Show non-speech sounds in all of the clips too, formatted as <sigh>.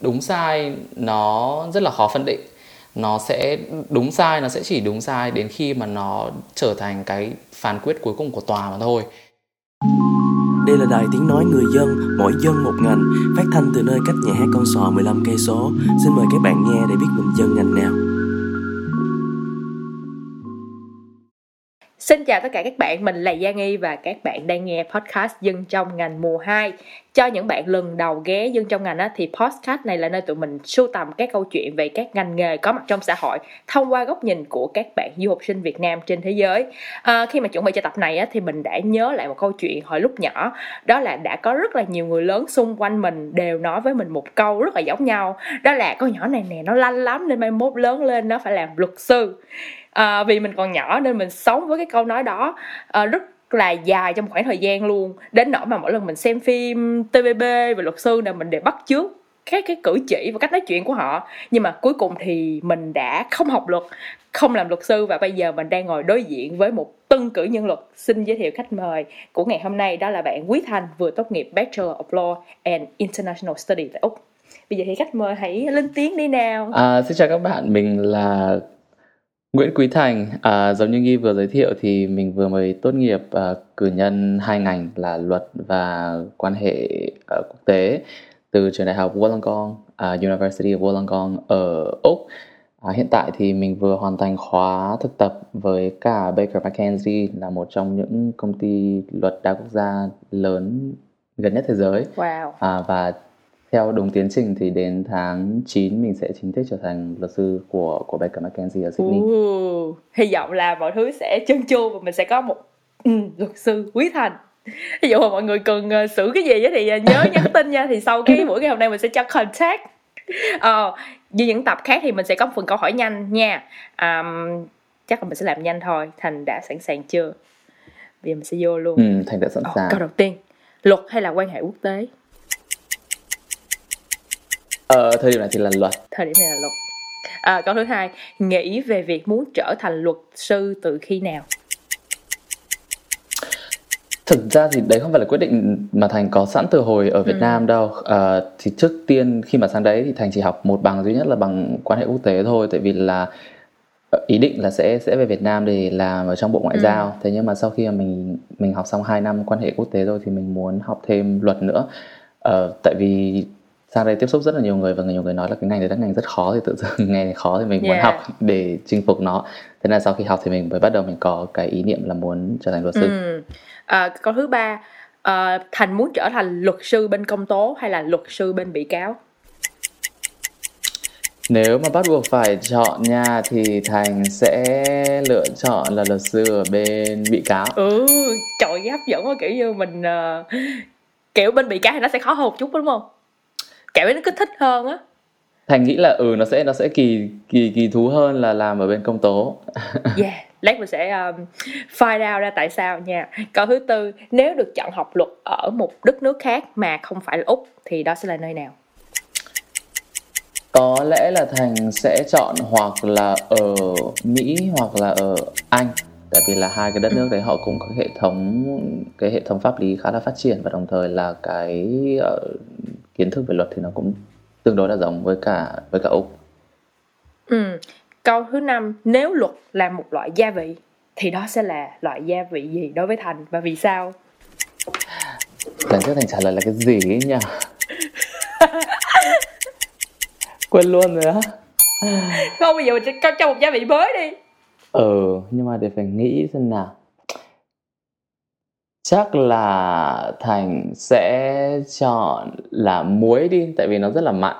đúng sai nó rất là khó phân định nó sẽ đúng sai nó sẽ chỉ đúng sai đến khi mà nó trở thành cái phán quyết cuối cùng của tòa mà thôi đây là đài tiếng nói người dân, mỗi dân một ngành, phát thanh từ nơi cách nhà hát con sò 15 cây số. Xin mời các bạn nghe để biết mình dân ngành nào. Xin chào tất cả các bạn, mình là Giang Y và các bạn đang nghe podcast Dân trong ngành mùa 2 Cho những bạn lần đầu ghé Dân trong ngành á, thì podcast này là nơi tụi mình sưu tầm các câu chuyện về các ngành nghề có mặt trong xã hội Thông qua góc nhìn của các bạn du học sinh Việt Nam trên thế giới. À, Khi mà chuẩn bị cho tập này á, thì mình đã nhớ lại một câu chuyện hồi lúc nhỏ. Đó là đã có rất là nhiều người lớn xung quanh mình đều nói với mình một câu rất là giống nhau. Đó là con nhỏ này nè nó lanh lắm nên mai mốt lớn lên nó phải làm luật sư à, vì mình còn nhỏ nên mình sống với cái câu nói đó à, rất là dài trong khoảng thời gian luôn. Đến nỗi mà mỗi lần mình xem phim TVB về luật sư là mình đều bắt chước các cái cử chỉ và cách nói chuyện của họ. Nhưng mà cuối cùng thì mình đã không học luật không làm luật sư và bây giờ mình đang ngồi đối diện với một tân cử nhân luật. Xin giới thiệu khách mời của ngày hôm nay đó là bạn Quý Thành vừa tốt nghiệp Bachelor of Law and International Study tại Úc. Bây giờ thì khách mời hãy lên tiếng đi nào. À, xin chào các bạn mình là Nguyễn Quý Thành, à, giống như Nghi vừa giới thiệu thì mình vừa mới tốt nghiệp à, cử nhân hai ngành là luật và quan hệ à, quốc tế từ trường đại học Wollongong, à, University of Wollongong ở Úc. À, hiện tại thì mình vừa hoàn thành khóa thực tập với cả Baker McKenzie là một trong những công ty luật đa quốc gia lớn gần nhất thế giới. Wow. À, và theo đúng tiến trình thì đến tháng 9 mình sẽ chính thức trở thành luật sư của của Baker McKenzie ở Sydney. Uh, hy vọng là mọi thứ sẽ chân chu và mình sẽ có một ừ, luật sư quý thành. Ví dụ mà mọi người cần uh, xử cái gì thì uh, nhớ nhắn tin nha thì sau cái <laughs> buổi ngày hôm nay mình sẽ cho contact. Ờ, như những tập khác thì mình sẽ có phần câu hỏi nhanh nha. Um, chắc là mình sẽ làm nhanh thôi. Thành đã sẵn sàng chưa? Bây giờ mình sẽ vô luôn. Ừ, Thành đã sẵn sàng. câu đầu tiên, luật hay là quan hệ quốc tế? Ờ, thời điểm này thì là luật. Thời điểm này là luật. À, câu thứ hai, nghĩ về việc muốn trở thành luật sư từ khi nào? Thực ra thì đấy không phải là quyết định mà Thành có sẵn từ hồi ở Việt ừ. Nam đâu. À, thì trước tiên khi mà sang đấy thì Thành chỉ học một bằng duy nhất là bằng quan hệ quốc tế thôi, tại vì là ờ, ý định là sẽ sẽ về Việt Nam để làm ở trong bộ ngoại ừ. giao. Thế nhưng mà sau khi mà mình mình học xong 2 năm quan hệ quốc tế rồi thì mình muốn học thêm luật nữa. Ờ, tại vì sang đây tiếp xúc rất là nhiều người và nhiều người nói là cái ngành này là ngành rất khó thì tự dưng nghe khó thì mình yeah. muốn học để chinh phục nó. Thế nên sau khi học thì mình mới bắt đầu mình có cái ý niệm là muốn trở thành luật sư. Ừ. à, câu thứ ba à, thành muốn trở thành luật sư bên công tố hay là luật sư bên bị cáo? Nếu mà bắt buộc phải chọn nha thì thành sẽ lựa chọn là luật sư ở bên bị cáo. Ừ trời hấp dẫn quá kiểu như mình uh, kiểu bên bị cáo thì nó sẽ khó hơn một chút đúng không cảm thấy nó cứ thích hơn á. Thành nghĩ là ừ nó sẽ nó sẽ kỳ kỳ kỳ thú hơn là làm ở bên công tố. <laughs> Yeah lát mình sẽ um, find out ra tại sao nha. Câu thứ tư nếu được chọn học luật ở một đất nước khác mà không phải là úc thì đó sẽ là nơi nào? Có lẽ là thành sẽ chọn hoặc là ở mỹ hoặc là ở anh tại vì là hai cái đất nước đấy họ cũng có hệ thống cái hệ thống pháp lý khá là phát triển và đồng thời là cái uh, kiến thức về luật thì nó cũng tương đối là giống với cả với cả úc. Ừ. câu thứ năm nếu luật là một loại gia vị thì đó sẽ là loại gia vị gì đối với thành và vì sao? Lần trước thành trả lời là cái gì ấy nhỉ? <laughs> Quên luôn rồi á. Không bây giờ mình sẽ cho một gia vị mới đi ừ nhưng mà để phải nghĩ xem nào. Chắc là thành sẽ chọn là muối đi tại vì nó rất là mặn.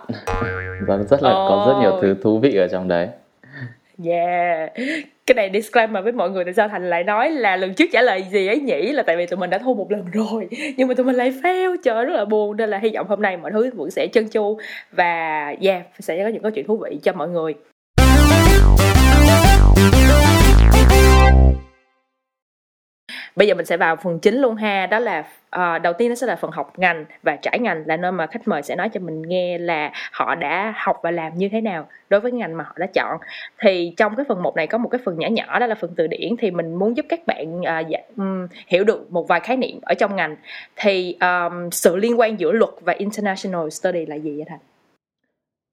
Và rất là oh. có rất nhiều thứ thú vị ở trong đấy. Yeah. Cái này disclaimer với mọi người tại sao thành lại nói là lần trước trả lời gì ấy nhỉ? Là tại vì tụi mình đã thua một lần rồi. Nhưng mà tụi mình lại fail. Trời rất là buồn. Nên là hy vọng hôm nay mọi thứ vẫn sẽ chân chu và yeah sẽ có những câu chuyện thú vị cho mọi người bây giờ mình sẽ vào phần chính luôn ha đó là uh, đầu tiên nó sẽ là phần học ngành và trải ngành là nơi mà khách mời sẽ nói cho mình nghe là họ đã học và làm như thế nào đối với ngành mà họ đã chọn. Thì trong cái phần một này có một cái phần nhỏ nhỏ đó là phần từ điển thì mình muốn giúp các bạn uh, dạ, um, hiểu được một vài khái niệm ở trong ngành. Thì um, sự liên quan giữa luật và international study là gì vậy thành?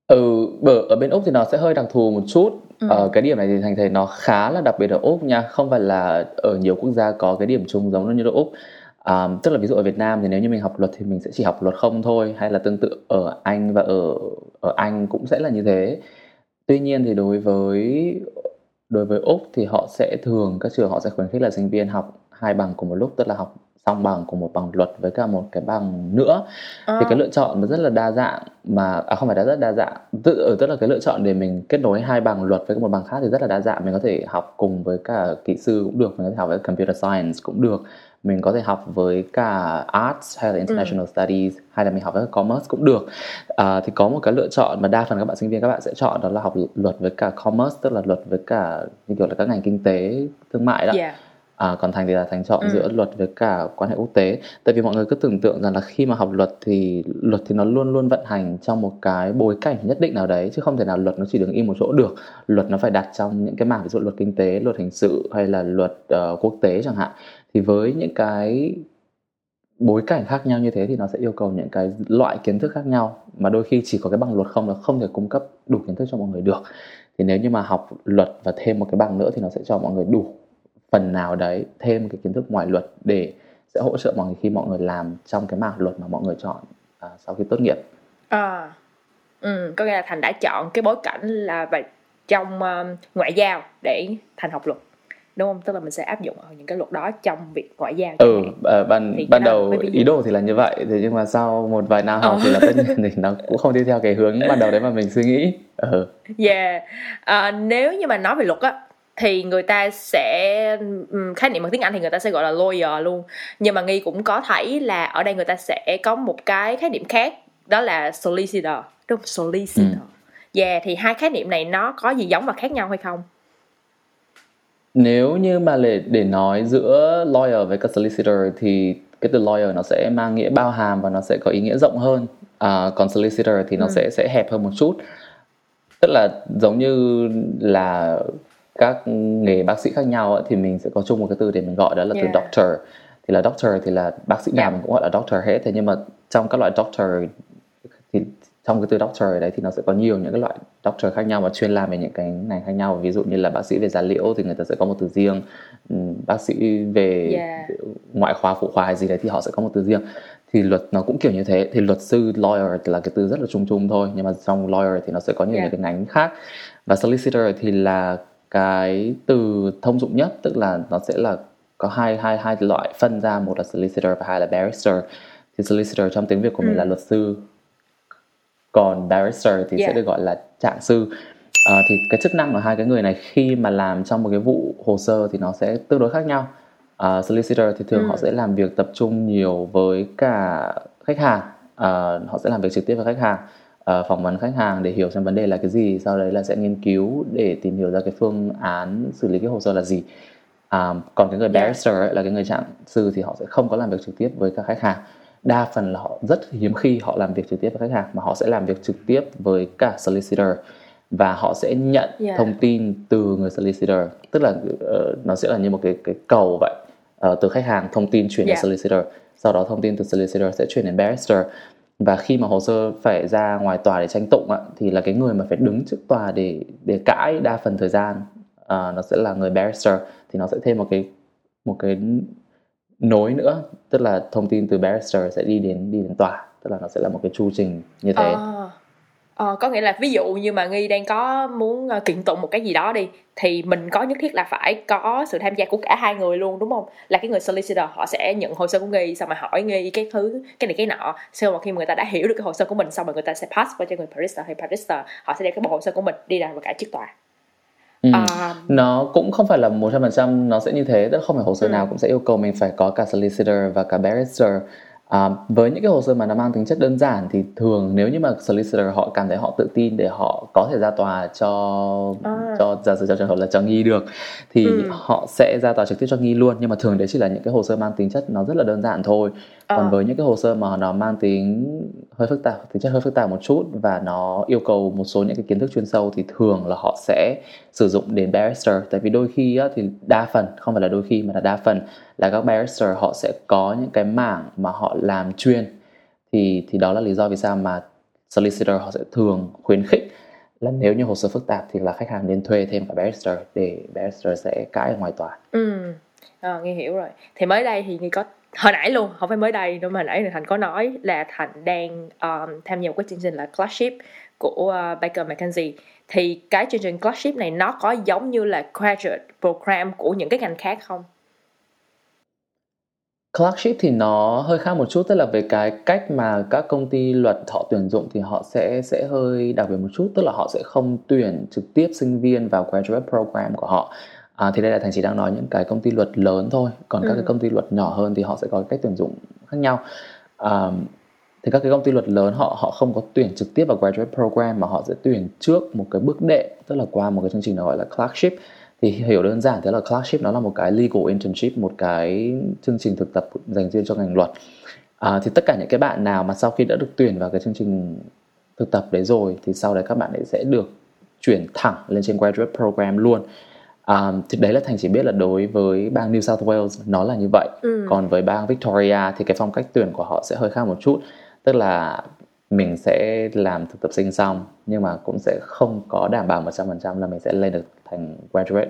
Ừ, ở, ở bên Úc thì nó sẽ hơi đặc thù một chút. Ừ. Ờ, cái điểm này thì thành thấy nó khá là đặc biệt ở Úc nha, không phải là ở nhiều quốc gia có cái điểm chung giống như ở Úc. À, tức là ví dụ ở Việt Nam thì nếu như mình học luật thì mình sẽ chỉ học luật không thôi, hay là tương tự ở Anh và ở ở Anh cũng sẽ là như thế. Tuy nhiên thì đối với đối với Úc thì họ sẽ thường các trường họ sẽ khuyến khích là sinh viên học hai bằng cùng một lúc, tức là học song bằng của một bằng luật với cả một cái bằng nữa. À. thì cái lựa chọn nó rất là đa dạng mà à không phải là rất đa dạng. Tức, ờ, tức là cái lựa chọn để mình kết nối hai bằng luật với một bằng khác thì rất là đa dạng. Mình có thể học cùng với cả kỹ sư cũng được mình có thể học với computer science cũng được. Mình có thể học với cả arts hay là international ừ. studies hay là mình học với commerce cũng được. À, thì có một cái lựa chọn mà đa phần các bạn sinh viên các bạn sẽ chọn đó là học luật với cả commerce tức là luật với cả như kiểu là các ngành kinh tế thương mại đó. Yeah à, còn thành thì là thành chọn ừ. giữa luật với cả quan hệ quốc tế. Tại vì mọi người cứ tưởng tượng rằng là khi mà học luật thì luật thì nó luôn luôn vận hành trong một cái bối cảnh nhất định nào đấy chứ không thể nào luật nó chỉ đứng im một chỗ được. Luật nó phải đặt trong những cái mảng ví dụ luật kinh tế luật hình sự hay là luật uh, quốc tế chẳng hạn. Thì với những cái bối cảnh khác nhau như thế thì nó sẽ yêu cầu những cái loại kiến thức khác nhau. Mà đôi khi chỉ có cái bằng luật không là không thể cung cấp đủ kiến thức cho mọi người được. Thì nếu như mà học luật và thêm một cái bằng nữa thì nó sẽ cho mọi người đủ phần nào đấy thêm cái kiến thức ngoài luật để sẽ hỗ trợ mọi người khi mọi người làm trong cái mảng luật mà mọi người chọn à, sau khi tốt nghiệp. À, ừ, có nghĩa là thành đã chọn cái bối cảnh là về trong um, ngoại giao để thành học luật đúng không tức là mình sẽ áp dụng những cái luật đó trong việc ngoại giao ừ uh, ban thì ban đầu ý đồ thì là như vậy thì nhưng mà sau một vài năm học ờ. thì là tất nhiên thì nó cũng không đi theo cái hướng ban đầu đấy mà mình suy nghĩ ừ. yeah uh, nếu như mà nói về luật á thì người ta sẽ khái niệm bằng tiếng Anh thì người ta sẽ gọi là lawyer luôn. Nhưng mà nghi cũng có thấy là ở đây người ta sẽ có một cái khái niệm khác đó là solicitor. Đúng solicitor. Ừ. yeah thì hai khái niệm này nó có gì giống và khác nhau hay không? Nếu như mà để để nói giữa lawyer với cả solicitor thì cái từ lawyer nó sẽ mang nghĩa bao hàm và nó sẽ có ý nghĩa rộng hơn. À, còn solicitor thì nó ừ. sẽ sẽ hẹp hơn một chút. Tức là giống như là các nghề bác sĩ khác nhau thì mình sẽ có chung một cái từ để mình gọi đó là yeah. từ doctor thì là doctor thì là bác sĩ nào yeah. mình cũng gọi là doctor hết thế nhưng mà trong các loại doctor thì trong cái từ doctor đấy thì nó sẽ có nhiều những cái loại doctor khác nhau và chuyên làm về những cái ngành khác nhau ví dụ như là bác sĩ về da liễu thì người ta sẽ có một từ riêng bác sĩ về yeah. ngoại khoa phụ khoa hay gì đấy thì họ sẽ có một từ riêng thì luật nó cũng kiểu như thế thì luật sư lawyer là cái từ rất là chung chung thôi nhưng mà trong lawyer thì nó sẽ có nhiều yeah. những cái ngành khác và solicitor thì là cái từ thông dụng nhất tức là nó sẽ là có hai hai hai loại phân ra một là solicitor và hai là barrister thì solicitor trong tiếng việt của ừ. mình là luật sư còn barrister thì yeah. sẽ được gọi là trạng sư à, thì cái chức năng của hai cái người này khi mà làm trong một cái vụ hồ sơ thì nó sẽ tương đối khác nhau uh, solicitor thì thường ừ. họ sẽ làm việc tập trung nhiều với cả khách hàng uh, họ sẽ làm việc trực tiếp với khách hàng uh, phỏng vấn khách hàng để hiểu xem vấn đề là cái gì sau đấy là sẽ nghiên cứu để tìm hiểu ra cái phương án xử lý cái hồ sơ là gì. À, còn cái người barrister ấy, là cái người trạng sư thì họ sẽ không có làm việc trực tiếp với các khách hàng. Đa phần là họ rất hiếm khi họ làm việc trực tiếp với khách hàng mà họ sẽ làm việc trực tiếp với cả solicitor và họ sẽ nhận yeah. thông tin từ người solicitor. Tức là uh, nó sẽ là như một cái cái cầu vậy. Uh, từ khách hàng thông tin chuyển yeah. đến solicitor sau đó thông tin từ solicitor sẽ chuyển đến barrister và khi mà hồ sơ phải ra ngoài tòa để tranh tụng ạ, thì là cái người mà phải đứng trước tòa để để cãi đa phần thời gian à, nó sẽ là người barrister. Thì nó sẽ thêm một cái một cái nối nữa tức là thông tin từ barrister sẽ đi đến đi đến tòa. Tức là nó sẽ là một cái chu trình như thế. À, Ờ, có nghĩa là ví dụ như mà nghi đang có muốn uh, kiện tụng một cái gì đó đi thì mình có nhất thiết là phải có sự tham gia của cả hai người luôn đúng không là cái người solicitor họ sẽ nhận hồ sơ của nghi xong rồi hỏi nghi cái thứ cái này cái nọ sau mà khi mà người ta đã hiểu được cái hồ sơ của mình xong rồi người ta sẽ pass qua cho người barrister hay barrister họ sẽ đem cái bộ hồ sơ của mình đi ra và cả trước tòa Ừ. À, nó cũng không phải là một trăm phần trăm nó sẽ như thế tức không phải hồ sơ ừ. nào cũng sẽ yêu cầu mình phải có cả solicitor và cả barrister À, với những cái hồ sơ mà nó mang tính chất đơn giản thì thường nếu như mà solicitor họ cảm thấy họ tự tin để họ có thể ra tòa cho à. cho giả sử cho trường hợp là cho nghi được thì ừ. họ sẽ ra tòa trực tiếp cho nghi luôn nhưng mà thường đấy chỉ là những cái hồ sơ mang tính chất nó rất là đơn giản thôi à. còn với những cái hồ sơ mà nó mang tính hơi phức tạp tính chất hơi phức tạp một chút và nó yêu cầu một số những cái kiến thức chuyên sâu thì thường là họ sẽ sử dụng đến barrister tại vì đôi khi á, thì đa phần không phải là đôi khi mà là đa phần là các barrister họ sẽ có những cái mảng mà họ làm chuyên thì thì đó là lý do vì sao mà solicitor họ sẽ thường khuyến khích là nếu như hồ sơ phức tạp thì là khách hàng nên thuê thêm cả barrister để barrister sẽ cãi ở ngoài tòa. Ừ, à, nghe hiểu rồi. Thì mới đây thì Nghi có hồi nãy luôn không phải mới đây đâu mà hồi nãy thì thành có nói là thành đang um, tham gia một cái chương trình là clerkship của uh, Baker McKenzie thì cái chương trình clerkship này nó có giống như là graduate program của những cái ngành khác không? Clerkship thì nó hơi khác một chút tức là về cái cách mà các công ty luật họ tuyển dụng thì họ sẽ sẽ hơi đặc biệt một chút tức là họ sẽ không tuyển trực tiếp sinh viên vào graduate program của họ. À, thì đây là thành chỉ đang nói những cái công ty luật lớn thôi còn ừ. các cái công ty luật nhỏ hơn thì họ sẽ có cách tuyển dụng khác nhau. À, thì các cái công ty luật lớn họ họ không có tuyển trực tiếp vào graduate program mà họ sẽ tuyển trước một cái bước đệ tức là qua một cái chương trình nó gọi là clerkship thì hiểu đơn giản thế là clerkship nó là một cái legal internship một cái chương trình thực tập dành riêng cho ngành luật. À, thì tất cả những cái bạn nào mà sau khi đã được tuyển vào cái chương trình thực tập đấy rồi thì sau đấy các bạn ấy sẽ được chuyển thẳng lên trên graduate program luôn. À, thì đấy là thành chỉ biết là đối với bang New South Wales nó là như vậy. Ừ. còn với bang Victoria thì cái phong cách tuyển của họ sẽ hơi khác một chút. Tức là mình sẽ làm thực tập sinh xong nhưng mà cũng sẽ không có đảm bảo 100% là mình sẽ lên được thành graduate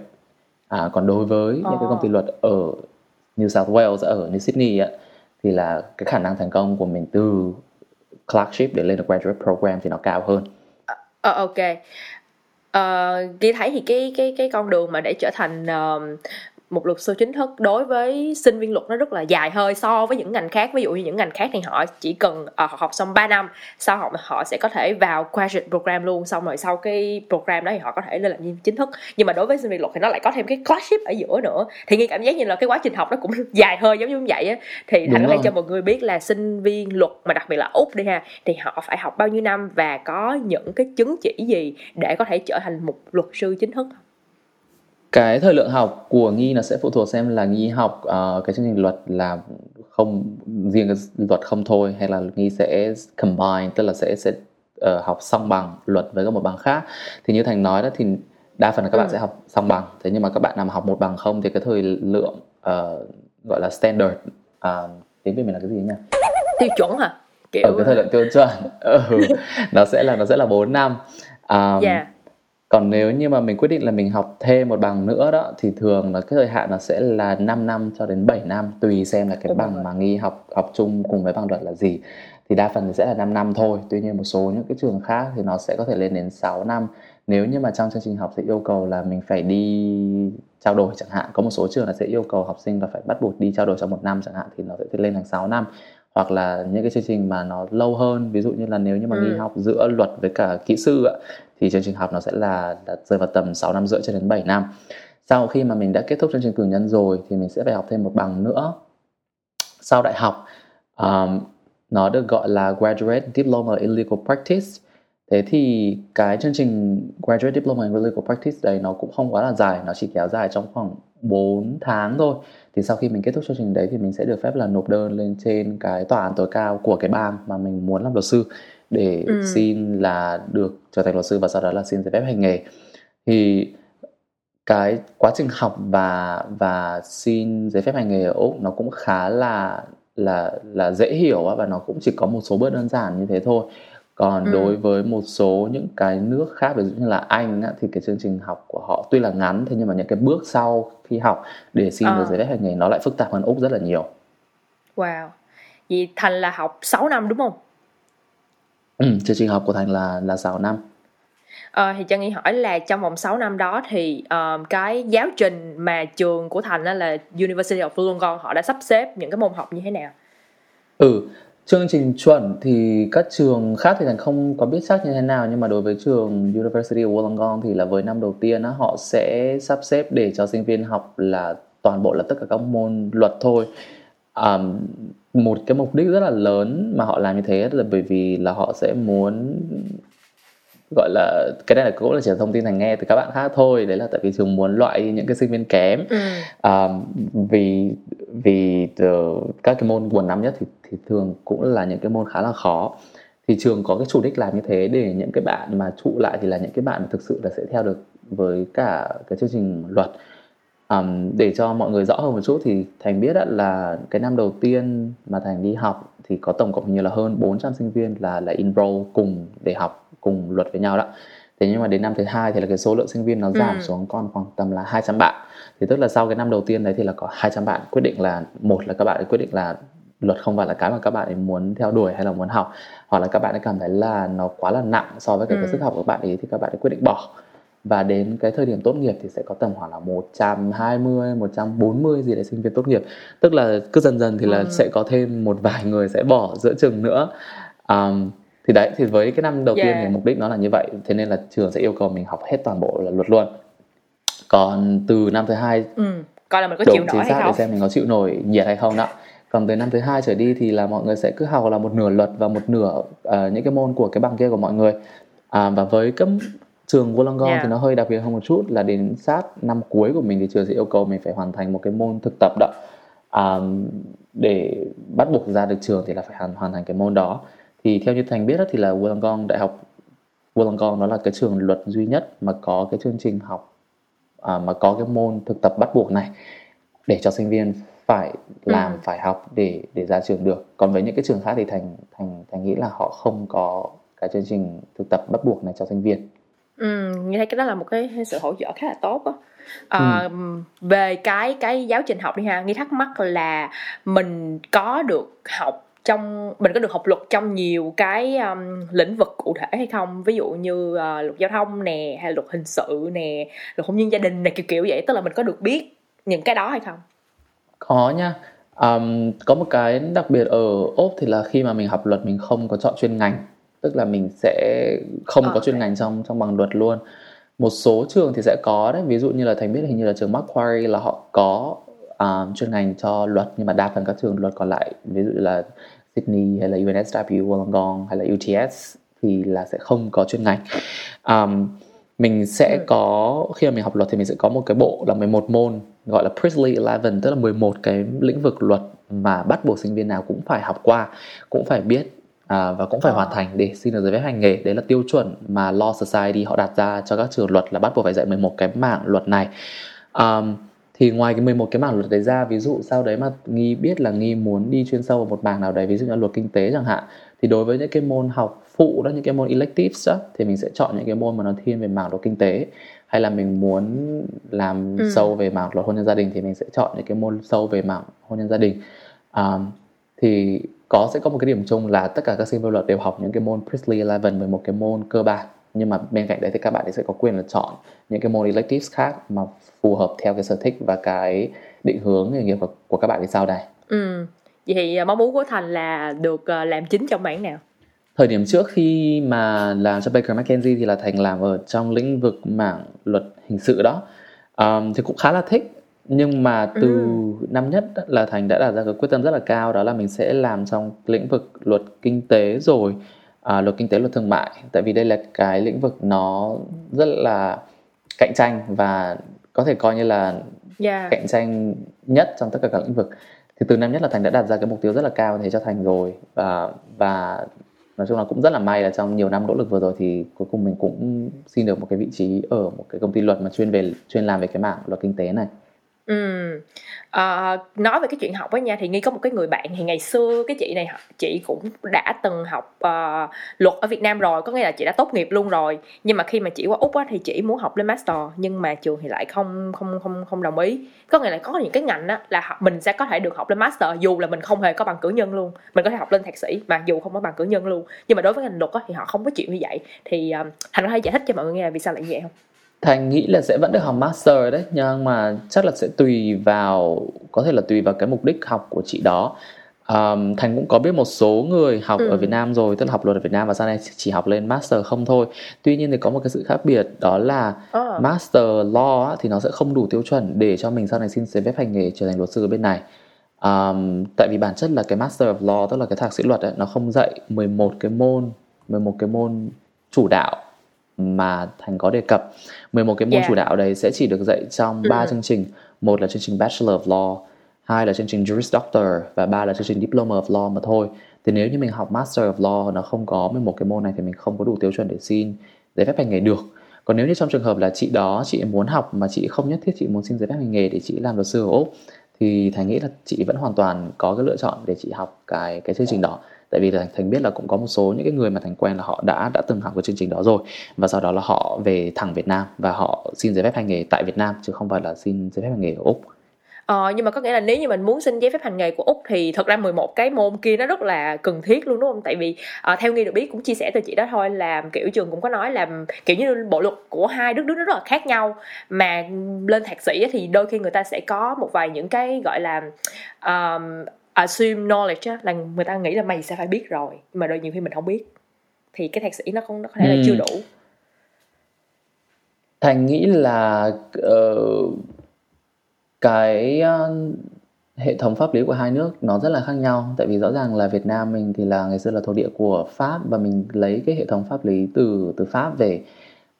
à, còn đối với oh. những cái công ty luật ở New South Wales ở New Sydney á, thì là cái khả năng thành công của mình từ clerkship để lên được graduate program thì nó cao hơn. Uh, ok. Uh, Ghi thấy thì cái cái cái con đường mà để trở thành uh, một luật sư chính thức đối với sinh viên luật nó rất là dài hơi so với những ngành khác. Ví dụ như những ngành khác thì họ chỉ cần uh, học xong 3 năm sau họ họ sẽ có thể vào graduate program luôn. Xong rồi sau cái program đó thì họ có thể lên làm viên chính thức. Nhưng mà đối với sinh viên luật thì nó lại có thêm cái clerkship ở giữa nữa. Thì nghe cảm giác như là cái quá trình học nó cũng <laughs> dài hơi giống như vậy á. Thì thành có cho mọi người biết là sinh viên luật mà đặc biệt là úc đi ha thì họ phải học bao nhiêu năm và có những cái chứng chỉ gì để có thể trở thành một luật sư chính thức cái thời lượng học của nghi nó sẽ phụ thuộc xem là nghi học uh, cái chương trình luật là không riêng cái luật không thôi hay là nghi sẽ combine tức là sẽ sẽ uh, học song bằng luật với các một bằng khác. Thì như thành nói đó thì đa phần là các ừ. bạn sẽ học song bằng. Thế nhưng mà các bạn nào mà học một bằng không thì cái thời lượng uh, gọi là standard uh, tiếng việt mình là cái gì nhỉ? Tiêu chuẩn hả? Kiểu ở cái thời lượng tiêu chuẩn. <laughs> Ừ, nó sẽ là nó sẽ là 4 năm. Um, yeah còn nếu như mà mình quyết định là mình học thêm một bằng nữa đó thì thường là cái thời hạn nó sẽ là 5 năm cho đến 7 năm tùy xem là cái bằng mà nghi học học chung cùng với bằng luật là gì. Thì đa phần thì sẽ là 5 năm thôi tuy nhiên một số những cái trường khác thì nó sẽ có thể lên đến 6 năm. Nếu như mà trong chương trình học sẽ yêu cầu là mình phải đi trao đổi chẳng hạn có một số trường là sẽ yêu cầu học sinh là phải bắt buộc đi trao đổi trong một năm chẳng hạn thì nó sẽ lên thành 6 năm hoặc là những cái chương trình mà nó lâu hơn ví dụ như là nếu như mà ừ. nghi học giữa luật với cả kỹ sư ạ thì chương trình học nó sẽ là, là rơi vào tầm 6 năm rưỡi cho đến 7 năm. Sau khi mà mình đã kết thúc chương trình cử nhân rồi thì mình sẽ phải học thêm một bằng nữa. Sau đại học um, nó được gọi là Graduate Diploma in Legal Practice thế thì cái chương trình Graduate Diploma in Legal Practice đấy nó cũng không quá là dài nó chỉ kéo dài trong khoảng 4 tháng thôi. Thì sau khi mình kết thúc chương trình đấy thì mình sẽ được phép là nộp đơn lên trên cái tòa án tối cao của cái bang mà mình muốn làm luật sư để ừ. xin là được trở thành luật sư và sau đó là xin giấy phép hành nghề. Thì cái quá trình học và và xin giấy phép hành nghề ở úc nó cũng khá là là là dễ hiểu và nó cũng chỉ có một số bước đơn giản như thế thôi còn ừ. đối với một số những cái nước khác ví dụ như là anh á, thì cái chương trình học của họ tuy là ngắn thế nhưng mà những cái bước sau khi học để xin à. được giấy phép hành nghề nó lại phức tạp hơn úc rất là nhiều wow vậy thành là học 6 năm đúng không ừ, chương trình học của thành là là 6 năm Ờ, thì cho nghĩ hỏi là trong vòng 6 năm đó thì um, cái giáo trình mà trường của Thành là University of Wollongong họ đã sắp xếp những cái môn học như thế nào? Ừ, chương trình chuẩn thì các trường khác thì thành không có biết chắc như thế nào nhưng mà đối với trường University of Wollongong thì là với năm đầu tiên á, họ sẽ sắp xếp để cho sinh viên học là toàn bộ là tất cả các môn luật thôi um, một cái mục đích rất là lớn mà họ làm như thế là bởi vì là họ sẽ muốn gọi là cái này là cũng là chỉ là thông tin thành nghe từ các bạn khác thôi đấy là tại vì trường muốn loại những cái sinh viên kém ừ. à, vì vì từ các cái môn buồn năm nhất thì thì thường cũng là những cái môn khá là khó. Thì trường có cái chủ đích làm như thế để những cái bạn mà trụ lại thì là những cái bạn mà thực sự là sẽ theo được với cả cái chương trình luật. Um, để cho mọi người rõ hơn một chút thì thành biết là cái năm đầu tiên mà thành đi học thì có tổng cộng hình như là hơn 400 sinh viên là là enroll cùng để học cùng luật với nhau đó. Thế nhưng mà đến năm thứ hai thì là cái số lượng sinh viên nó giảm ừ. xuống còn khoảng tầm là 200 bạn. Thì tức là sau cái năm đầu tiên đấy thì là có 200 bạn quyết định là một là các bạn quyết định là luật không phải là cái mà các bạn ấy muốn theo đuổi hay là muốn học hoặc là các bạn ấy cảm thấy là nó quá là nặng so với cái, ừ. cái sức học của bạn ấy thì các bạn ấy quyết định bỏ và đến cái thời điểm tốt nghiệp thì sẽ có tầm khoảng là 120, 140 gì đấy sinh viên tốt nghiệp tức là cứ dần dần thì là ừ. sẽ có thêm một vài người sẽ bỏ giữa chừng nữa um, thì đấy thì với cái năm đầu yeah. tiên thì mục đích nó là như vậy thế nên là trường sẽ yêu cầu mình học hết toàn bộ là luật luôn còn từ năm thứ hai ừ. coi là mình có chịu nổi hay không để xem mình có chịu nổi nhiệt hay không đó còn từ năm thứ hai trở đi thì là mọi người sẽ cứ học là một nửa luật và một nửa uh, những cái môn của cái bằng kia của mọi người. À, và với cấp trường Wollongong yeah. thì nó hơi đặc biệt hơn một chút là đến sát năm cuối của mình thì trường sẽ yêu cầu mình phải hoàn thành một cái môn thực tập đó. À, để bắt buộc ra được trường thì là phải hoàn hoàn thành cái môn đó. Thì theo như thành biết đó, thì là Wollongong đại học Wollongong nó là cái trường luật duy nhất mà có cái chương trình học à, mà có cái môn thực tập bắt buộc này để cho sinh viên phải làm ừ. phải học để để ra trường được. Còn với những cái trường khác thì thành thành thành nghĩ là họ không có cái chương trình thực tập bắt buộc này cho sinh viên. Ừ như thấy cái đó là một cái sự hỗ trợ khá là tốt á. À, ừ. về cái cái giáo trình học đi ha nghi thắc mắc là mình có được học trong mình có được học luật trong nhiều cái um, lĩnh vực cụ thể hay không? Ví dụ như uh, luật giao thông nè hay luật hình sự nè luật hôn nhân gia đình này kiểu kiểu vậy tức là mình có được biết những cái đó hay không có nha um, có một cái đặc biệt ở úc thì là khi mà mình học luật mình không có chọn chuyên ngành. Tức là mình sẽ không à, có chuyên ngành trong trong bằng luật luôn. Một số trường thì sẽ có đấy. Ví dụ như là thành biết hình như là trường Macquarie là họ có um, chuyên ngành cho luật nhưng mà đa phần các trường luật còn lại ví dụ là Sydney hay là UNSW Wollongong hay là UTS thì là sẽ không có chuyên ngành. Um, mình sẽ ừ. có khi mà mình học luật thì mình sẽ có một cái bộ là 11 môn gọi là Priestley 11 tức là 11 cái lĩnh vực luật mà bắt buộc sinh viên nào cũng phải học qua cũng phải biết à, và cũng phải à. hoàn thành để xin được giấy phép hành nghề. Đấy là tiêu chuẩn mà Law Society họ đặt ra cho các trường luật là bắt buộc phải dạy 11 cái mảng luật này. Um, thì ngoài cái 11 cái mảng luật đấy ra ví dụ sau đấy mà nghi biết là nghi muốn đi chuyên sâu vào một mảng nào đấy ví dụ như luật kinh tế chẳng hạn thì đối với những cái môn học phụ đó những cái môn electives đó thì mình sẽ chọn những cái môn mà nó thiên về mảng luật kinh tế hay là mình muốn làm ừ. sâu về mảng luật hôn nhân gia đình thì mình sẽ chọn những cái môn sâu về mảng hôn nhân gia đình um, thì có sẽ có một cái điểm chung là tất cả các sinh viên luật đều học những cái môn Priestley 11 11 cái môn cơ bản nhưng mà bên cạnh đấy thì các bạn sẽ có quyền là chọn những cái môn electives khác mà phù hợp theo cái sở thích và cái định hướng nghề nghiệp của, của các bạn thì sau này. Ừ. Vậy thì mong muốn của Thành là được à, làm chính trong mảng nào? Thời điểm trước khi mà làm cho Baker McKenzie thì là Thành làm ở trong lĩnh vực mảng luật hình sự đó. Um, thì cũng khá là thích nhưng mà từ ừ. năm nhất là thành đã đặt ra cái quyết tâm rất là cao đó là mình sẽ làm trong lĩnh vực luật kinh tế rồi à, luật kinh tế luật thương mại tại vì đây là cái lĩnh vực nó rất là cạnh tranh và có thể coi như là yeah. cạnh tranh nhất trong tất cả các lĩnh vực thì từ năm nhất là thành đã đặt ra cái mục tiêu rất là cao thế cho thành rồi và và nói chung là cũng rất là may là trong nhiều năm nỗ lực vừa rồi thì cuối cùng mình cũng xin được một cái vị trí ở một cái công ty luật mà chuyên về, chuyên làm về cái mảng luật kinh tế này. Ừ. À, nói về cái chuyện học với nha, thì Nghi có một cái người bạn thì ngày xưa cái chị này chị cũng đã từng học, uh, luật ở Việt Nam rồi, có nghĩa là chị đã tốt nghiệp luôn rồi. Nhưng mà khi mà chị qua Úc á thì chị muốn học lên master nhưng mà trường thì lại không không không không đồng ý. Có nghĩa là có những cái ngành á là mình sẽ có thể được học lên master dù là mình không hề có bằng cử nhân luôn, mình có thể học lên thạc sĩ mà dù không có bằng cử nhân luôn. Nhưng mà đối với ngành luật á thì họ không có chuyện như vậy. Thì, uh, Thành có thể giải thích cho mọi người nghe là vì sao lại như vậy không Thành nghĩ là sẽ vẫn được học master đấy nhưng mà chắc là sẽ tùy vào có thể là tùy vào cái mục đích học của chị đó um, Thành cũng có biết một số người học ừ. ở Việt Nam rồi tức là học luật ở Việt Nam và sau này chỉ học lên master không thôi tuy nhiên thì có một cái sự khác biệt đó là oh. master law thì nó sẽ không đủ tiêu chuẩn để cho mình sau này xin giấy phép hành nghề trở thành luật sư ở bên này um, tại vì bản chất là cái master of law tức là cái thạc sĩ luật ấy, nó không dạy 11 cái môn 11 cái môn chủ đạo mà Thành có đề cập. 11 cái môn yeah. chủ đạo đấy sẽ chỉ được dạy trong ba ừ. chương trình. Một là chương trình Bachelor of Law hai là chương trình Juris Doctor và ba là chương trình Diploma of Law mà thôi. Thì nếu như mình học Master of Law nó không có 11 cái môn này thì mình không có đủ tiêu chuẩn để xin giấy phép hành nghề được. Còn nếu như trong trường hợp là chị đó chị muốn học mà chị không nhất thiết chị muốn xin giấy phép hành nghề để chị làm luật sư ở úc thì thành nghĩ là chị vẫn hoàn toàn có cái lựa chọn để chị học cái cái chương trình đó tại vì là thành, thành biết là cũng có một số những cái người mà thành quen là họ đã đã từng học cái chương trình đó rồi. Và sau đó là họ về thẳng Việt Nam và họ xin giấy phép hành nghề tại Việt Nam chứ không phải là xin giấy phép hành nghề ở úc. Ờ, nhưng mà có nghĩa là nếu như mình muốn xin giấy phép hành nghề của Úc thì thật ra 11 cái môn kia nó rất là cần thiết luôn đúng không? Tại vì uh, theo Nghi được biết cũng chia sẻ từ chị đó thôi là kiểu trường cũng có nói là kiểu như bộ luật của hai đất nước nó rất là khác nhau. Mà lên thạc sĩ thì đôi khi người ta sẽ có một vài những cái gọi là um, assume knowledge á, là người ta nghĩ là mày sẽ phải biết rồi nhưng mà đôi nhiều khi mình không biết. Thì cái thạc sĩ nó không nó có thể là ừ. chưa đủ. Thành nghĩ là uh, cái uh, hệ thống pháp lý của hai nước nó rất là khác nhau. Tại vì rõ ràng là Việt Nam mình thì là ngày xưa là thổ địa của Pháp và mình lấy cái hệ thống pháp lý từ từ Pháp về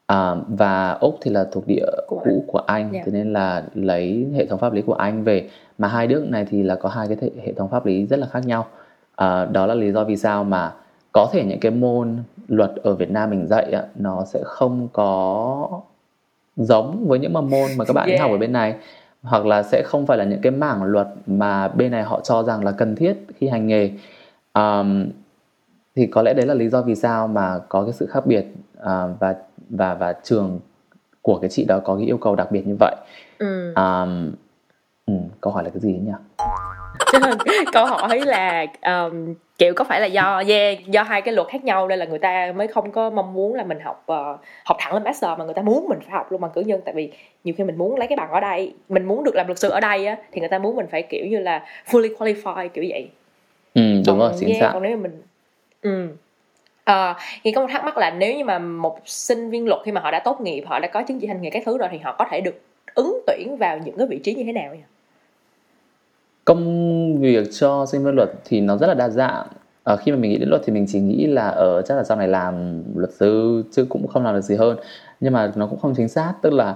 à, và úc thì là thuộc địa của cũ của anh yeah. thế nên là lấy hệ thống pháp lý của anh về. Mà hai nước này thì là có hai cái hệ thống pháp lý rất là khác nhau. À, đó là lý do vì sao mà có thể những cái môn luật ở Việt Nam mình dạy á, nó sẽ không có giống với những mà môn mà các bạn yeah. <laughs> học ở bên này. Hoặc là sẽ không phải là những cái mảng luật mà bên này họ cho rằng là cần thiết khi hành nghề. Um, thì có lẽ đấy là lý do vì sao mà có cái sự khác biệt uh, và và và trường của cái chị đó có cái yêu cầu đặc biệt như vậy. Ừ. Um, ừ, câu hỏi là cái gì nhỉ? <laughs> Câu hỏi là um, kiểu có phải là do yeah, do hai cái luật khác nhau nên là người ta mới không có mong muốn là mình học uh, học thẳng lên master mà người ta muốn mình phải học luôn bằng cử nhân? Tại vì nhiều khi mình muốn lấy cái bằng ở đây mình muốn được làm luật sư ở đây á thì người ta muốn mình phải kiểu như là fully qualified kiểu vậy. Ừ đúng còn, rồi chính yeah, xác. còn nếu mà mình ừ À, thì có một thắc mắc là nếu như mà một sinh viên luật khi mà họ đã tốt nghiệp họ đã có chứng chỉ hành nghề các thứ rồi thì họ có thể được ứng tuyển vào những cái vị trí như thế nào nhỉ? công việc cho sinh viên luật thì nó rất là đa dạng. À, khi mà mình nghĩ đến luật thì mình chỉ nghĩ là ở chắc là sau này làm luật sư chứ cũng không làm được gì hơn. Nhưng mà nó cũng không chính xác tức là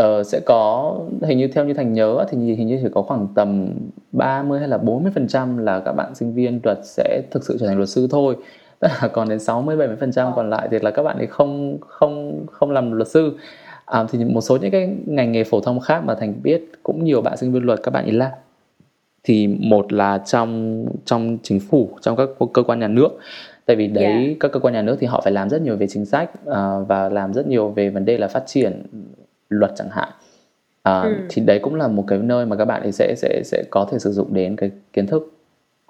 uh, sẽ có hình như theo như thành nhớ thì hình như chỉ có khoảng tầm 30 hay là 40 phần trăm là các bạn sinh viên luật sẽ thực sự trở thành luật sư thôi tức là còn đến 60 70 phần trăm còn lại thì là các bạn ấy không không không làm luật sư. À, thì một số những cái ngành nghề phổ thông khác mà thành biết cũng nhiều bạn sinh viên luật các bạn ấy làm. Thì một là trong trong chính phủ trong các cơ quan nhà nước. Tại vì đấy yeah. các cơ quan nhà nước thì họ phải làm rất nhiều về chính sách uh, và làm rất nhiều về vấn đề là phát triển luật chẳng hạn. Uh, ừ. thì đấy cũng là một cái nơi mà các bạn ấy sẽ sẽ sẽ có thể sử dụng đến cái kiến thức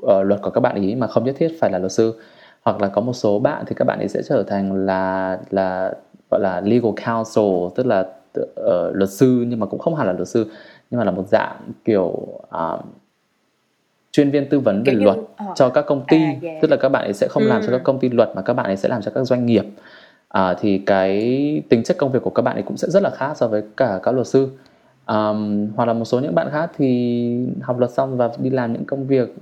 uh, luật của các bạn ấy mà không nhất thiết phải là luật sư hoặc là có một số bạn thì các bạn ấy sẽ trở thành là là gọi là legal counsel tức là uh, luật sư nhưng mà cũng không hẳn là luật sư nhưng mà là một dạng kiểu uh, chuyên viên tư vấn về luật uh, cho các công ty à, yeah. tức là các bạn ấy sẽ không ừ. làm cho các công ty luật mà các bạn ấy sẽ làm cho các doanh nghiệp à, thì cái tính chất công việc của các bạn ấy cũng sẽ rất là khác so với cả các luật sư um, hoặc là một số những bạn khác thì học luật xong và đi làm những công việc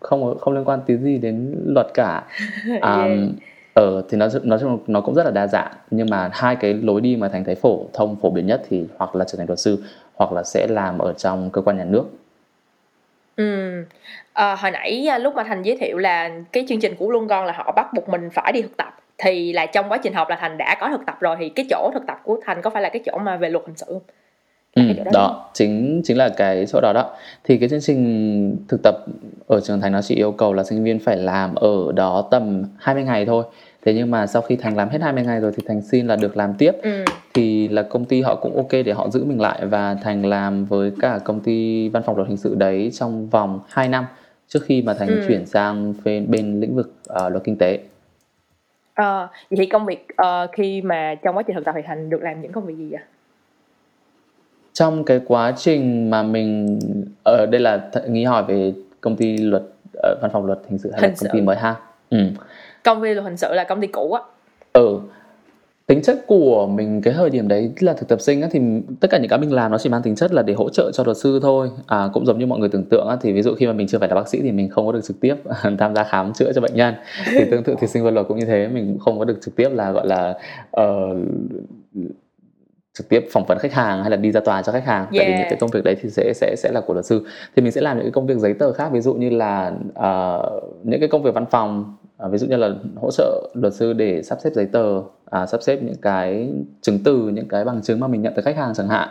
không không liên quan tí gì đến luật cả <laughs> um, yeah. ở thì nó nó nó cũng rất là đa dạng nhưng mà hai cái lối đi mà thành thấy phổ thông phổ biến nhất thì hoặc là trở thành luật sư hoặc là sẽ làm ở trong cơ quan nhà nước Ừ. Ờ, hồi nãy à, lúc mà Thành giới thiệu là cái chương trình của Luân Con là họ bắt buộc mình phải đi thực tập thì là trong quá trình học là Thành đã có thực tập rồi thì cái chỗ thực tập của Thành có phải là cái chỗ mà về luật hình sự không? Ừ, đó, đó chính chính là cái chỗ đó đó. Thì cái chương trình thực tập ở trường thành nó chỉ yêu cầu là sinh viên phải làm ở đó tầm 20 ngày thôi. Thế nhưng mà sau khi thành làm hết 20 ngày rồi thì thành xin là được làm tiếp. Ừ. thì là công ty họ cũng ok để họ giữ mình lại và thành làm với cả công ty văn phòng luật hình sự đấy trong vòng 2 năm trước khi mà thành ừ. chuyển sang bên, bên lĩnh vực uh, luật kinh tế. À, vậy thì công việc uh, khi mà trong quá trình thực tập thì thành được làm những công việc gì vậy trong cái quá trình mà mình ở đây là nghĩ hỏi về công ty luật uh, văn phòng luật hình sự hay hình là công sự. ty mới ha? Ừ. Công ty luật hình sự là công ty cũ á. Ừ. Tính chất của mình cái thời điểm đấy là thực tập sinh á, thì tất cả những cái mình làm nó chỉ mang tính chất là để hỗ trợ cho luật sư thôi. À, cũng giống như mọi người tưởng tượng á, thì ví dụ khi mà mình chưa phải là bác sĩ thì mình không có được trực tiếp <laughs> tham gia khám chữa cho bệnh nhân. Thì tương tự thì <laughs> sinh viên luật cũng như thế mình cũng không có được trực tiếp là gọi là uh, trực tiếp phỏng vấn khách hàng hay là đi ra tòa cho khách hàng? Yeah. tại vì những cái công việc đấy thì sẽ sẽ sẽ là của luật sư. Thì mình sẽ làm những cái công việc giấy tờ khác ví dụ như là uh, những cái công việc văn phòng à, ví dụ như là hỗ trợ luật sư để sắp xếp giấy tờ à, sắp xếp những cái chứng từ những cái bằng chứng mà mình nhận từ khách hàng chẳng hạn.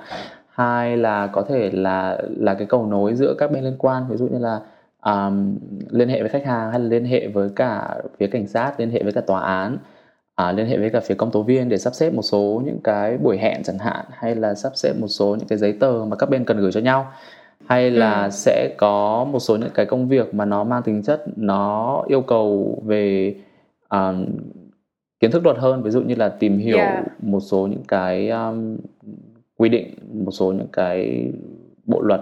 Hai là có thể là là cái cầu nối giữa các bên liên quan ví dụ như là um, liên hệ với khách hàng hay là liên hệ với cả phía cảnh sát liên hệ với cả tòa án à, liên hệ với cả phía công tố viên để sắp xếp một số những cái buổi hẹn chẳng hạn hay là sắp xếp một số những cái giấy tờ mà các bên cần gửi cho nhau hay là ừ. sẽ có một số những cái công việc mà nó mang tính chất nó yêu cầu về um, kiến thức luật hơn ví dụ như là tìm hiểu yeah. một số những cái um, quy định một số những cái bộ luật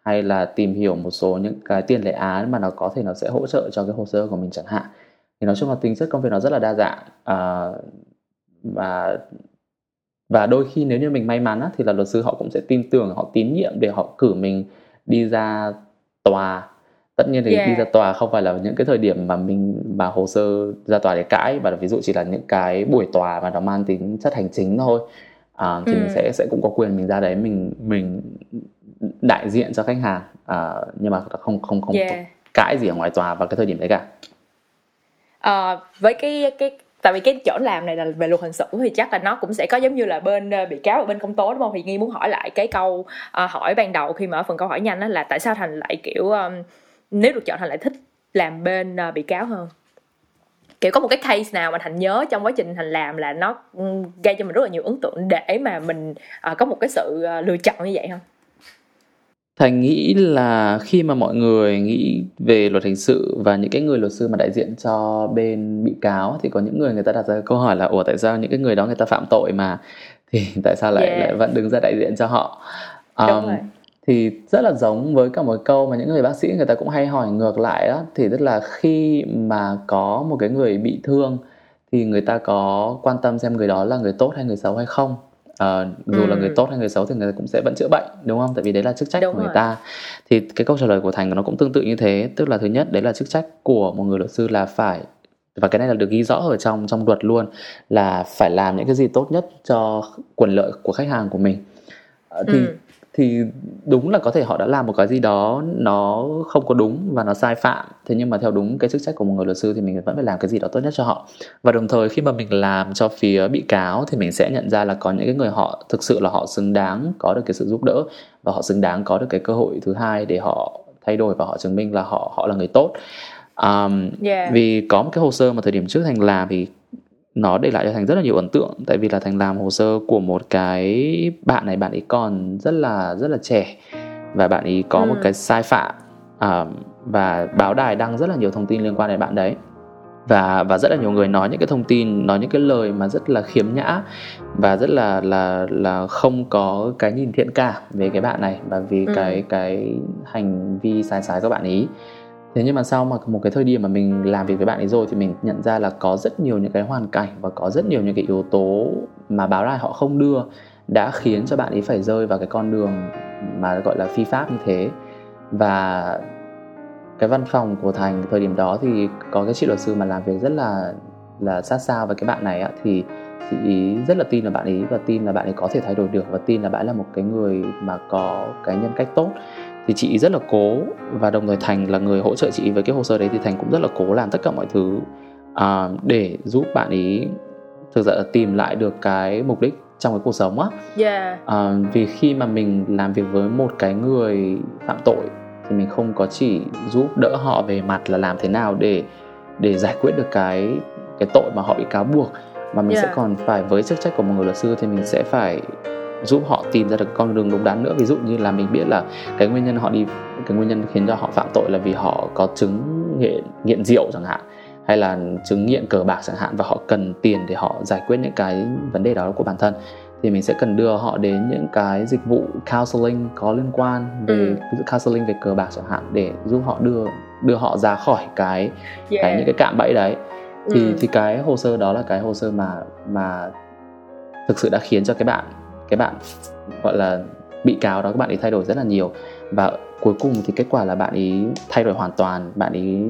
hay là tìm hiểu một số những cái tiền lệ án mà nó có thể nó sẽ hỗ trợ cho cái hồ sơ của mình chẳng hạn thì nói chung là tính chất công việc nó rất là đa dạng à, và và đôi khi nếu như mình may mắn á, thì là luật sư họ cũng sẽ tin tưởng họ tín nhiệm để họ cử mình đi ra tòa tất nhiên thì yeah. đi ra tòa không phải là những cái thời điểm mà mình mà hồ sơ ra tòa để cãi và ví dụ chỉ là những cái buổi tòa mà nó mang tính chất hành chính thôi à, thì ừ. mình sẽ sẽ cũng có quyền mình ra đấy mình mình đại diện cho khách hàng à, nhưng mà không không không yeah. cãi gì ở ngoài tòa vào cái thời điểm đấy cả à, với cái cái tại vì cái chỗ làm này là về luật hình sự thì chắc là nó cũng sẽ có giống như là bên ờ, bị cáo và bên công tố đúng không? Thì nghi muốn hỏi lại cái câu uh, hỏi ban đầu khi mà ở phần câu hỏi nhanh đó là tại sao thành lại kiểu um, nếu được chọn thành lại thích làm bên uh, bị cáo hơn? Kiểu có một cái case nào mà thành nhớ trong quá trình thành làm là nó ừ, gây cho mình rất là nhiều ấn tượng để mà mình uh, có một cái sự uh, lựa chọn như vậy không? Thành nghĩ là khi mà mọi người nghĩ về luật hình sự và những cái người luật sư mà đại diện cho bên bị cáo thì có những người người ta đặt ra câu hỏi là ủa tại sao những cái người đó người ta phạm tội mà? <laughs> Thì tại sao lại yeah. lại vẫn đứng ra đại diện cho họ? Um, thì rất là giống với cả một câu mà những người bác sĩ người ta cũng hay hỏi ngược lại đó thì tức là khi mà có một cái người bị thương thì người ta có quan tâm xem người đó là người tốt hay người xấu hay không uh, dù ừ. là người tốt hay người xấu thì người ta cũng sẽ vẫn chữa bệnh đúng không tại vì đấy là chức trách đúng của người rồi. ta thì cái câu trả lời của thành nó cũng tương tự như thế tức là thứ nhất đấy là chức trách của một người luật sư là phải và cái này là được ghi rõ ở trong trong luật luôn là phải làm những cái gì tốt nhất cho quyền lợi của khách hàng của mình uh, thì ừ thì đúng là có thể họ đã làm một cái gì đó nó không có đúng và nó sai phạm. Thế nhưng mà theo đúng cái chức trách của một người luật sư thì mình vẫn phải làm cái gì đó tốt nhất cho họ. Và đồng thời khi mà mình làm cho phía bị cáo thì mình sẽ nhận ra là có những cái người họ thực sự là họ xứng đáng có được cái sự giúp đỡ và họ xứng đáng có được cái cơ hội thứ hai để họ thay đổi và họ chứng minh là họ họ là người tốt. Um, yeah. vì có một cái hồ sơ mà thời điểm trước thành làm thì nó để lại cho thành rất là nhiều ấn tượng tại vì là thành làm hồ sơ của một cái bạn này bạn ấy còn rất là rất là trẻ và bạn ấy có ừ. một cái sai phạm uh, và báo đài đăng rất là nhiều thông tin liên quan đến bạn đấy và và rất là nhiều người nói những cái thông tin nói những cái lời mà rất là khiếm nhã và rất là là là không có cái nhìn thiện cảm về cái bạn này và vì ừ. cái cái hành vi sai trái của bạn ấy thế nhưng mà sau mà một cái thời điểm mà mình làm việc với bạn ấy rồi thì mình nhận ra là có rất nhiều những cái hoàn cảnh và có rất nhiều những cái yếu tố mà báo đài họ không đưa đã khiến cho bạn ấy phải rơi vào cái con đường mà gọi là phi pháp như thế. Và cái văn phòng của thành thời điểm đó thì có cái chị luật sư mà làm việc rất là là sát sao với cái bạn này á, thì chị ý rất là tin là bạn ấy và tin là bạn ấy có thể thay đổi được và tin là bạn ấy là một cái người mà có cái nhân cách tốt thì chị rất là cố và đồng thời thành là người hỗ trợ chị với cái hồ sơ đấy thì thành cũng rất là cố làm tất cả mọi thứ à, để giúp bạn ấy thực sự là tìm lại được cái mục đích trong cái cuộc sống á yeah. à, vì khi mà mình làm việc với một cái người phạm tội thì mình không có chỉ giúp đỡ họ về mặt là làm thế nào để để giải quyết được cái cái tội mà họ bị cáo buộc mà mình yeah. sẽ còn phải với chức trách của một người luật sư thì mình sẽ phải giúp họ tìm ra được con đường đúng đắn nữa ví dụ như là mình biết là cái nguyên nhân họ đi cái nguyên nhân khiến cho họ phạm tội là vì họ có chứng nghiện nghiện rượu chẳng hạn hay là chứng nghiện cờ bạc chẳng hạn và họ cần tiền để họ giải quyết những cái vấn đề đó của bản thân thì mình sẽ cần đưa họ đến những cái dịch vụ counseling có liên quan về ừ. ví dụ counseling về cờ bạc chẳng hạn để giúp họ đưa đưa họ ra khỏi cái yeah. cái những cái cạm bẫy đấy thì ừ. thì cái hồ sơ đó là cái hồ sơ mà mà thực sự đã khiến cho cái bạn cái bạn, gọi là, bị cáo đó, các bạn ấy thay đổi rất là nhiều. Và cuối cùng thì kết quả là bạn ấy thay đổi hoàn toàn, bạn ấy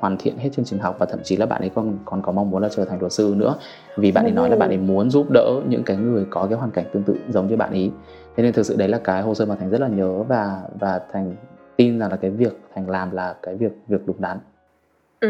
hoàn thiện hết chương trình học và thậm chí là bạn ấy còn còn có mong muốn là trở thành luật sư nữa. Vì bạn ấy nói là bạn ấy muốn giúp đỡ những cái người có cái hoàn cảnh tương tự giống như bạn ấy. Thế nên thực sự đấy là cái hồ sơ mà thành rất là nhớ và và thành tin rằng là cái việc thành làm là cái việc việc đúng đắn. Ừ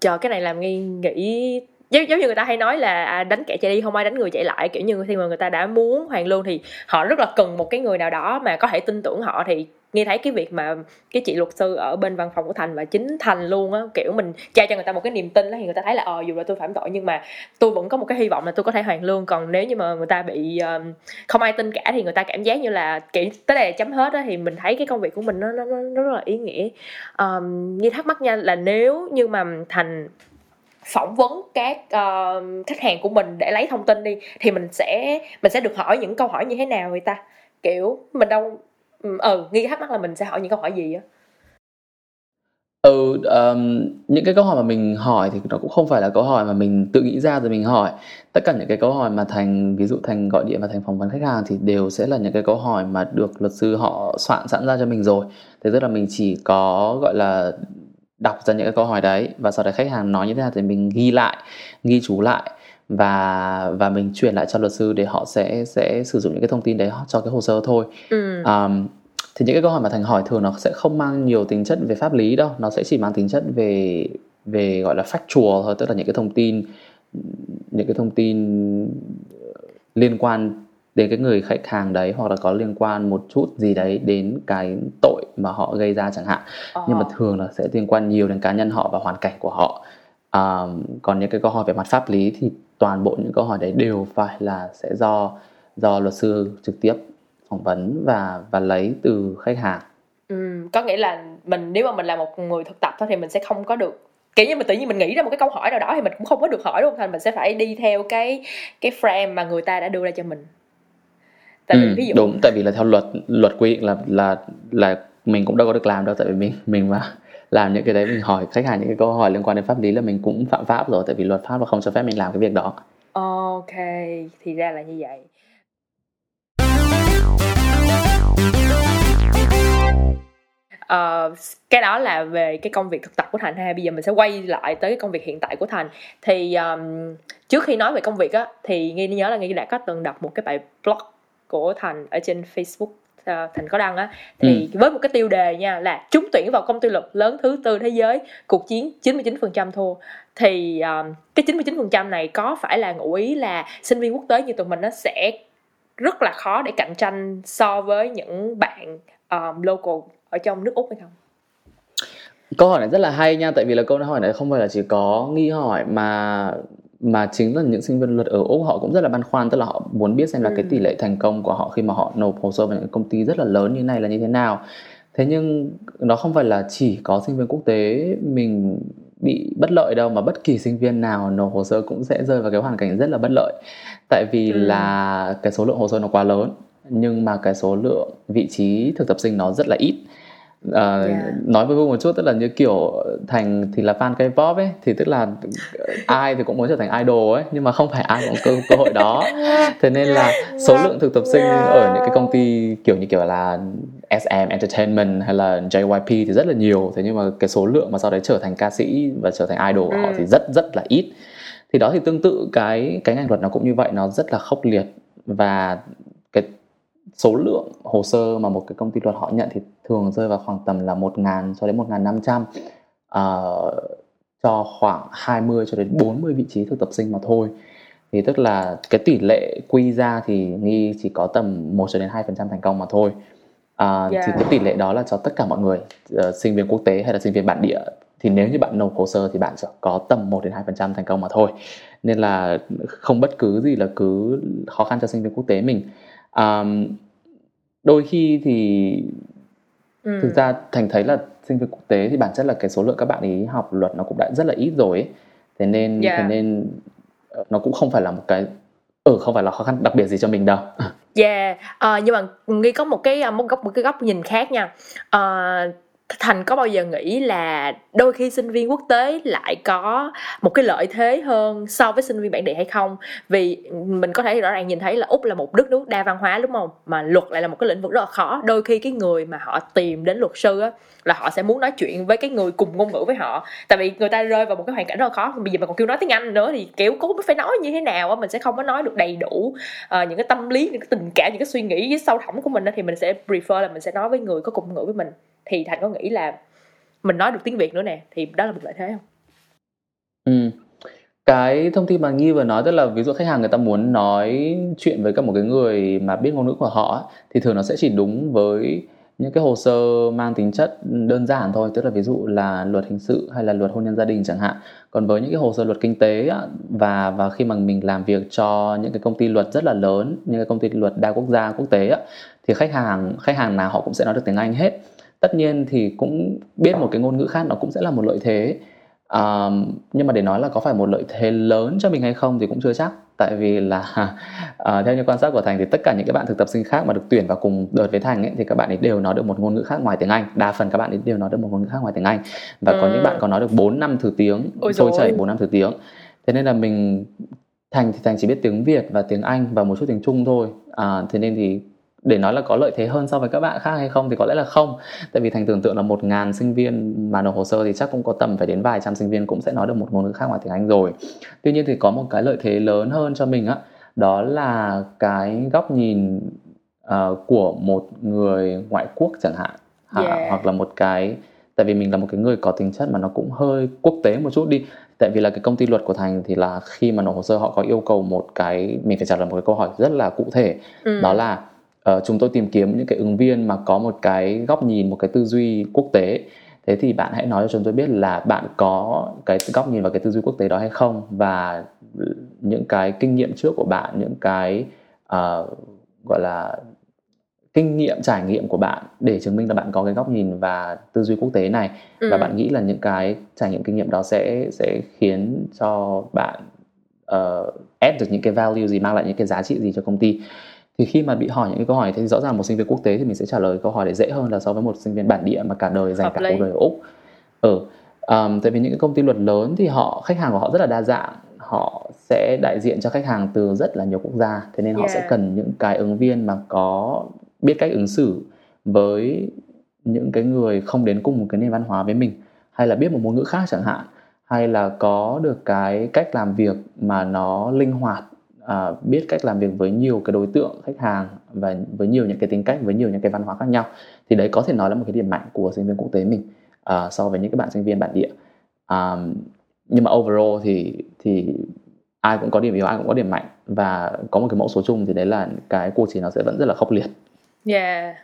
chờ cái này làm nghi nghĩ giống giống như người ta hay nói là à, đánh kẻ chạy đi không ai đánh người chạy lại. Kiểu như khi mà người ta đã muốn hoàn lương thì họ rất là cần một cái người nào đó mà có thể tin tưởng họ. Thì nghe thấy cái việc mà cái chị luật sư ở bên văn phòng của thành và chính thành luôn á kiểu mình trao cho người ta một cái niềm tin đó thì người ta thấy là ờ dù là tôi phạm tội nhưng mà tôi vẫn có một cái hy vọng là tôi có thể hoàn lương. Còn nếu như mà người ta bị um, không ai tin cả thì người ta cảm giác như là kiểu tới đây là chấm hết á thì mình thấy cái công việc của mình nó nó, nó rất là ý nghĩa. Um, như thắc mắc nha là nếu như mà thành phỏng vấn các uh, khách hàng của mình để lấy thông tin đi thì mình sẽ mình sẽ được hỏi những câu hỏi như thế nào người ta? Kiểu mình đâu ừ, ừ, nghi thắc mắc là mình sẽ hỏi những câu hỏi gì á? Ừ um, những cái câu hỏi mà mình hỏi thì nó cũng không phải là câu hỏi mà mình tự nghĩ ra rồi mình hỏi. Tất cả những cái câu hỏi mà thành ví dụ thành gọi điện và thành phỏng vấn khách hàng thì đều sẽ là những cái câu hỏi mà được luật sư họ soạn sẵn ra cho mình rồi. Thế tức là mình chỉ có gọi là đọc ra những cái câu hỏi đấy và sau đấy khách hàng nói như thế nào thì mình ghi lại ghi chú lại và và mình chuyển lại cho luật sư để họ sẽ sẽ sử dụng những cái thông tin đấy cho cái hồ sơ thôi ừ. um, thì những cái câu hỏi mà thành hỏi thường nó sẽ không mang nhiều tính chất về pháp lý đâu nó sẽ chỉ mang tính chất về về gọi là factual thôi tức là những cái thông tin những cái thông tin liên quan đến cái người khách hàng đấy hoặc là có liên quan một chút gì đấy đến cái tội mà họ gây ra chẳng hạn. Ờ. nhưng mà thường là sẽ liên quan nhiều đến cá nhân họ và hoàn cảnh của họ. À, còn những cái câu hỏi về mặt pháp lý thì toàn bộ những câu hỏi đấy đều phải là sẽ do do luật sư trực tiếp phỏng vấn và và lấy từ khách hàng. Ừ, có nghĩa là mình nếu mà mình là một người thực tập thôi thì mình sẽ không có được kiểu như mình tự nhiên mình nghĩ ra một cái câu hỏi nào đó thì mình cũng không có được hỏi đúng không thành mình sẽ phải đi theo cái cái frame mà người ta đã đưa ra cho mình tại vì ừ, ví dụ đúng tại vì là theo luật luật quy định là là là mình cũng đâu có được làm đâu tại vì mình mình mà làm những cái đấy mình hỏi khách hàng những cái câu hỏi liên quan đến pháp lý là mình cũng phạm pháp rồi tại vì luật pháp là không cho phép mình làm cái việc đó. Ok thì ra là như vậy. Uh, cái đó là về cái công việc thực tập của thành ha. Bây giờ mình sẽ quay lại tới cái công việc hiện tại của thành. Thì um, trước khi nói về công việc á thì nghi nhớ là nghi đã có từng đọc một cái bài blog của thành ở trên facebook uh, thành có đăng á. Thì ừ. với một cái tiêu đề nha là trúng tuyển vào công ty luật lớn thứ tư thế giới cuộc chiến 99% thua. Thì um, cái 99% này có phải là ngụ ý là sinh viên quốc tế như tụi mình nó sẽ rất là khó để cạnh tranh so với những bạn um, local ở trong nước úc hay không? Câu hỏi này rất là hay nha tại vì là câu hỏi này không phải là chỉ có nghi hỏi mà mà chính là những sinh viên luật ở úc họ cũng rất là băn khoăn tức là họ muốn biết xem là ừ. cái tỷ lệ thành công của họ khi mà họ nộp hồ sơ vào những công ty rất là lớn như này là như thế nào thế nhưng nó không phải là chỉ có sinh viên quốc tế mình bị bất lợi đâu mà bất kỳ sinh viên nào nộp hồ sơ cũng sẽ rơi vào cái hoàn cảnh rất là bất lợi tại vì ừ. là cái số lượng hồ sơ nó quá lớn nhưng mà cái số lượng vị trí thực tập sinh nó rất là ít uh, yeah. nói với Vương một chút tức là như kiểu thành thì là fan K-pop ấy thì tức là ai thì cũng muốn trở thành idol ấy nhưng mà không phải ai cũng có cơ, cơ hội đó. <laughs> Thế nên là số lượng thực tập sinh ở những cái công ty kiểu như kiểu là SM Entertainment hay là JYP thì rất là nhiều. Thế nhưng mà cái số lượng mà sau đấy trở thành ca sĩ và trở thành idol của họ thì ừ. rất rất là ít. Thì đó thì tương tự cái cái ngành luật nó cũng như vậy nó rất là khốc liệt. Và số lượng hồ sơ mà một cái công ty luật họ nhận thì thường rơi vào khoảng tầm là 1.000 cho đến 1.500 uh, cho khoảng 20 cho đến 40 vị trí thực tập sinh mà thôi. Thì tức là cái tỷ lệ quy ra thì nghi chỉ có tầm 1 cho đến 2% thành công mà thôi. À, yeah. thì cái tỷ lệ đó là cho tất cả mọi người uh, sinh viên quốc tế hay là sinh viên bản địa. Thì nếu như bạn nộp hồ sơ thì bạn sẽ có tầm 1 đến 2% thành công mà thôi. Nên là không bất cứ gì là cứ khó khăn cho sinh viên quốc tế mình. Um, đôi khi thì ừ. thực ra thành thấy là sinh viên quốc tế thì bản chất là cái số lượng các bạn ý học luật nó cũng đã rất là ít rồi ấy. thế nên yeah. thế nên ờ, nó cũng không phải là một cái ừ không phải là khó khăn đặc biệt gì cho mình đâu yeah uh, nhưng mà nghi có một cái một góc một cái góc nhìn khác nha uh, thành có bao giờ nghĩ là đôi khi sinh viên quốc tế lại có một cái lợi thế hơn so với sinh viên bản địa hay không? Vì mình có thể rõ ràng nhìn thấy là úc là một đất nước đa văn hóa đúng không? Mà luật lại là một cái lĩnh vực rất là khó. Đôi khi cái người mà họ tìm đến luật sư á là họ sẽ muốn nói chuyện với cái người cùng ngôn ngữ với họ. Tại vì người ta rơi vào một cái hoàn cảnh rất là khó. Bây giờ mà còn kêu nói tiếng anh nữa thì kiểu cũng phải nói như thế nào á mình sẽ không có nói được đầy đủ uh, những cái tâm lý những cái tình cảm những cái suy nghĩ sâu thẳm của mình á thì mình sẽ prefer là mình sẽ nói với người có cùng ngữ với mình thì thành có nghĩ là mình nói được tiếng việt nữa nè, thì đó là một lợi thế không? Ừ. Cái thông tin mà nghi vừa nói, tức là ví dụ khách hàng người ta muốn nói chuyện với cả một cái người mà biết ngôn ngữ của họ thì thường nó sẽ chỉ đúng với những cái hồ sơ mang tính chất đơn giản thôi. Tức là ví dụ là luật hình sự hay là luật hôn nhân gia đình chẳng hạn. Còn với những cái hồ sơ luật kinh tế và và khi mà mình làm việc cho những cái công ty luật rất là lớn, những cái công ty luật đa quốc gia, quốc tế thì khách hàng khách hàng nào họ cũng sẽ nói được tiếng anh hết tất nhiên thì cũng biết một cái ngôn ngữ khác nó cũng sẽ là một lợi thế. Um, nhưng mà để nói là có phải một lợi thế lớn cho mình hay không thì cũng chưa chắc. Tại vì là uh, <laughs> theo như quan sát của thành thì tất cả những cái bạn thực tập sinh khác mà được tuyển vào cùng đợt với thành ấy, thì các bạn ấy đều nói được một ngôn ngữ khác ngoài tiếng anh. Đa phần các bạn ấy đều nói được một ngôn ngữ khác ngoài tiếng anh. Và ừ. có những bạn còn nói được 4 năm thứ tiếng trôi chảy 4 năm thứ tiếng. Thế nên là mình thành thì thành chỉ biết tiếng việt và tiếng anh và một chút tiếng trung thôi. À, thế nên thì để nói là có lợi thế hơn so với các bạn khác hay không thì có lẽ là không. Tại vì thành tưởng tượng là một ngàn sinh viên mà nộp hồ sơ thì chắc cũng có tầm phải đến vài trăm sinh viên cũng sẽ nói được một ngôn ngữ khác ngoài tiếng anh rồi. Tuy nhiên thì có một cái lợi thế lớn hơn cho mình á đó là cái góc nhìn uh, của một người ngoại quốc chẳng hạn. Yeah. hoặc là một cái tại vì mình là một cái người có tính chất mà nó cũng hơi quốc tế một chút đi. Tại vì là cái công ty luật của thành thì là khi mà nộp hồ sơ họ có yêu cầu một cái mình phải trả lời một cái câu hỏi rất là cụ thể. Ừ. đó là uh, chúng tôi tìm kiếm những cái ứng viên mà có một cái góc nhìn một cái tư duy quốc tế. Thế thì bạn hãy nói cho chúng tôi biết là bạn có cái góc nhìn và cái tư duy quốc tế đó hay không? Và những cái kinh nghiệm trước của bạn những cái uh, gọi là kinh nghiệm trải nghiệm của bạn để chứng minh là bạn có cái góc nhìn và tư duy quốc tế này. Ừ. và bạn nghĩ là những cái trải nghiệm kinh nghiệm đó sẽ sẽ khiến cho bạn uh, add được những cái value gì mang lại những cái giá trị gì cho công ty thì khi mà bị hỏi những cái câu hỏi thì rõ ràng một sinh viên quốc tế thì mình sẽ trả lời câu hỏi để dễ hơn là so với một sinh viên bản địa mà cả đời dành cả cuộc đời ở úc. Ừ um, tại vì những cái công ty luật lớn thì họ khách hàng của họ rất là đa dạng. Họ sẽ đại diện cho khách hàng từ rất là nhiều quốc gia thế nên họ yeah. sẽ cần những cái ứng viên mà có biết cách ứng xử với những cái người không đến cùng một cái nền văn hóa với mình. Hay là biết một ngôn ngữ khác chẳng hạn. Hay là có được cái cách làm việc mà nó linh hoạt à, biết cách làm việc với nhiều cái đối tượng khách hàng và với nhiều những cái tính cách với nhiều những cái văn hóa khác nhau thì đấy có thể nói là một cái điểm mạnh của sinh viên quốc tế mình à, so với những cái bạn sinh viên bản địa à, nhưng mà overall thì thì ai cũng có điểm yếu ai cũng có điểm mạnh và có một cái mẫu số chung thì đấy là cái cuộc chiến nó sẽ vẫn rất là khốc liệt. Yeah.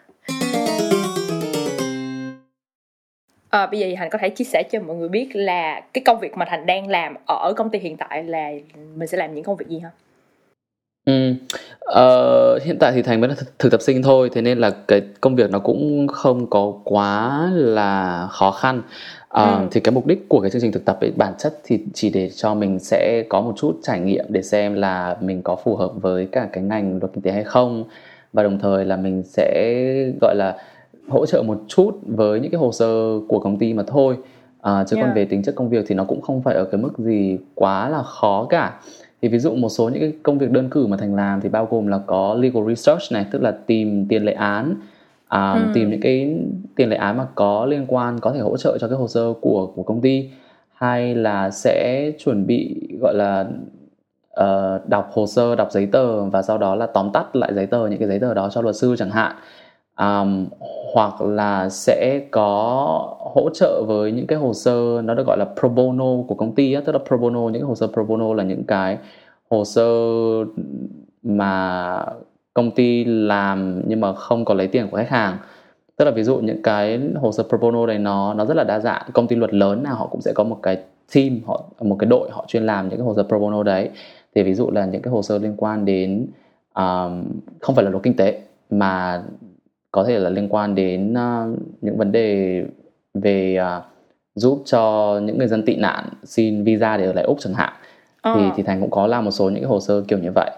À, bây giờ thì Thành có thể chia sẻ cho mọi người biết là cái công việc mà Thành đang làm ở công ty hiện tại là mình sẽ làm những công việc gì không? Ừ, ờ, hiện tại thì Thành vẫn là thực, thực tập sinh thôi, thế nên là cái công việc nó cũng không có quá là khó khăn. Ờ, ừ. thì cái mục đích của cái chương trình thực tập ấy bản chất thì chỉ để cho mình sẽ có một chút trải nghiệm để xem là mình có phù hợp với cả cái ngành luật kinh tế hay không và đồng thời là mình sẽ gọi là hỗ trợ một chút với những cái hồ sơ của công ty mà thôi. À, chứ yeah. còn về tính chất công việc thì nó cũng không phải ở cái mức gì quá là khó cả thì ví dụ một số những cái công việc đơn cử mà thành làm thì bao gồm là có legal research này tức là tìm tiền lệ án à, ừ. tìm những cái tiền lệ án mà có liên quan có thể hỗ trợ cho cái hồ sơ của của công ty hay là sẽ chuẩn bị gọi là uh, đọc hồ sơ đọc giấy tờ và sau đó là tóm tắt lại giấy tờ những cái giấy tờ đó cho luật sư chẳng hạn um, hoặc là sẽ có hỗ trợ với những cái hồ sơ nó được gọi là pro bono của công ty á, tức là pro bono những cái hồ sơ pro bono là những cái hồ sơ mà công ty làm nhưng mà không có lấy tiền của khách hàng. Tức là ví dụ những cái hồ sơ pro bono này nó nó rất là đa dạng. Công ty luật lớn nào họ cũng sẽ có một cái team họ một cái đội họ chuyên làm những cái hồ sơ pro bono đấy. Thì ví dụ là những cái hồ sơ liên quan đến um, không phải là luật kinh tế mà có thể là liên quan đến uh, những vấn đề về uh, giúp cho những người dân tị nạn xin visa để ở lại úc chẳng hạn. Ờ. thì thì thành cũng có làm một số những cái hồ sơ kiểu như vậy.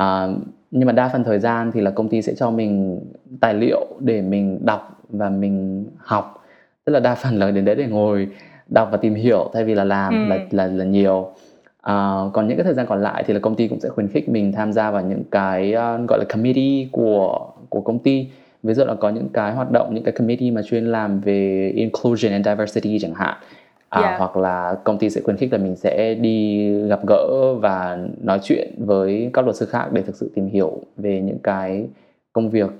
Uh, nhưng mà đa phần thời gian thì là công ty sẽ cho mình tài liệu để mình đọc và mình học. Tức là đa <laughs> phần là đến đấy để ngồi đọc và tìm hiểu thay vì là làm ừ. là là là nhiều. Uh, còn những cái thời gian còn lại thì là công ty cũng sẽ khuyến khích mình tham gia vào những cái uh, gọi là committee của của công ty ví dụ là có những cái hoạt động những cái committee mà chuyên làm về inclusion and diversity chẳng hạn à, yeah. hoặc là công ty sẽ khuyến khích là mình sẽ đi gặp gỡ và nói chuyện với các luật sư khác để thực sự tìm hiểu về những cái công việc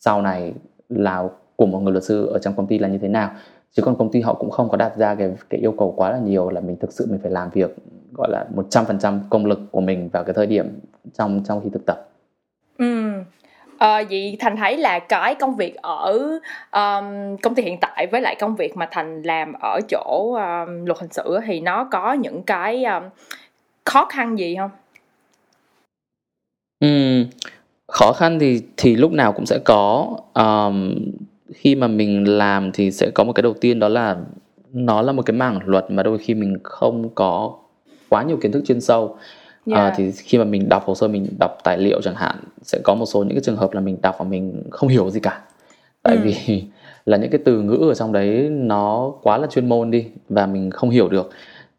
sau này là của một người luật sư ở trong công ty là như thế nào chứ còn công ty họ cũng không có đặt ra cái cái yêu cầu quá là nhiều là mình thực sự mình phải làm việc gọi là 100% công lực của mình vào cái thời điểm trong trong khi thực tập. À, vậy Thành thấy là cái công việc ở um, công ty hiện tại với lại công việc mà Thành làm ở chỗ um, luật hình sự thì nó có những cái um, khó khăn gì không? Ừ, khó khăn thì thì lúc nào cũng sẽ có um, khi mà mình làm thì sẽ có một cái đầu tiên đó là nó là một cái mảng luật mà đôi khi mình không có quá nhiều kiến thức chuyên sâu yeah. à, thì khi mà mình đọc hồ sơ mình đọc tài liệu chẳng hạn sẽ có một số những cái trường hợp là mình đọc và mình không hiểu gì cả tại ừ. vì <laughs> là những cái từ ngữ ở trong đấy nó quá là chuyên môn đi và mình không hiểu được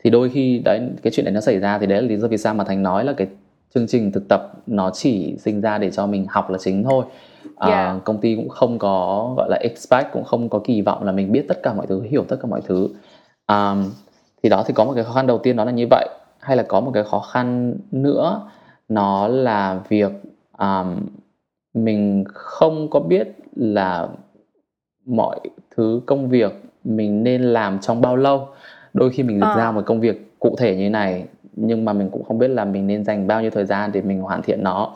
thì đôi khi đấy cái chuyện đấy nó xảy ra thì đấy là lý do vì sao mà thành nói là cái chương trình thực tập nó chỉ sinh ra để cho mình học là chính thôi à, yeah. công ty cũng không có gọi là expect cũng không có kỳ vọng là mình biết tất cả mọi thứ hiểu tất cả mọi thứ um, thì đó thì có một cái khó khăn đầu tiên đó là như vậy hay là có một cái khó khăn nữa nó là việc um, mình không có biết là mọi thứ công việc mình nên làm trong bao lâu đôi khi mình được à. giao một công việc cụ thể như này nhưng mà mình cũng không biết là mình nên dành bao nhiêu thời gian để mình hoàn thiện nó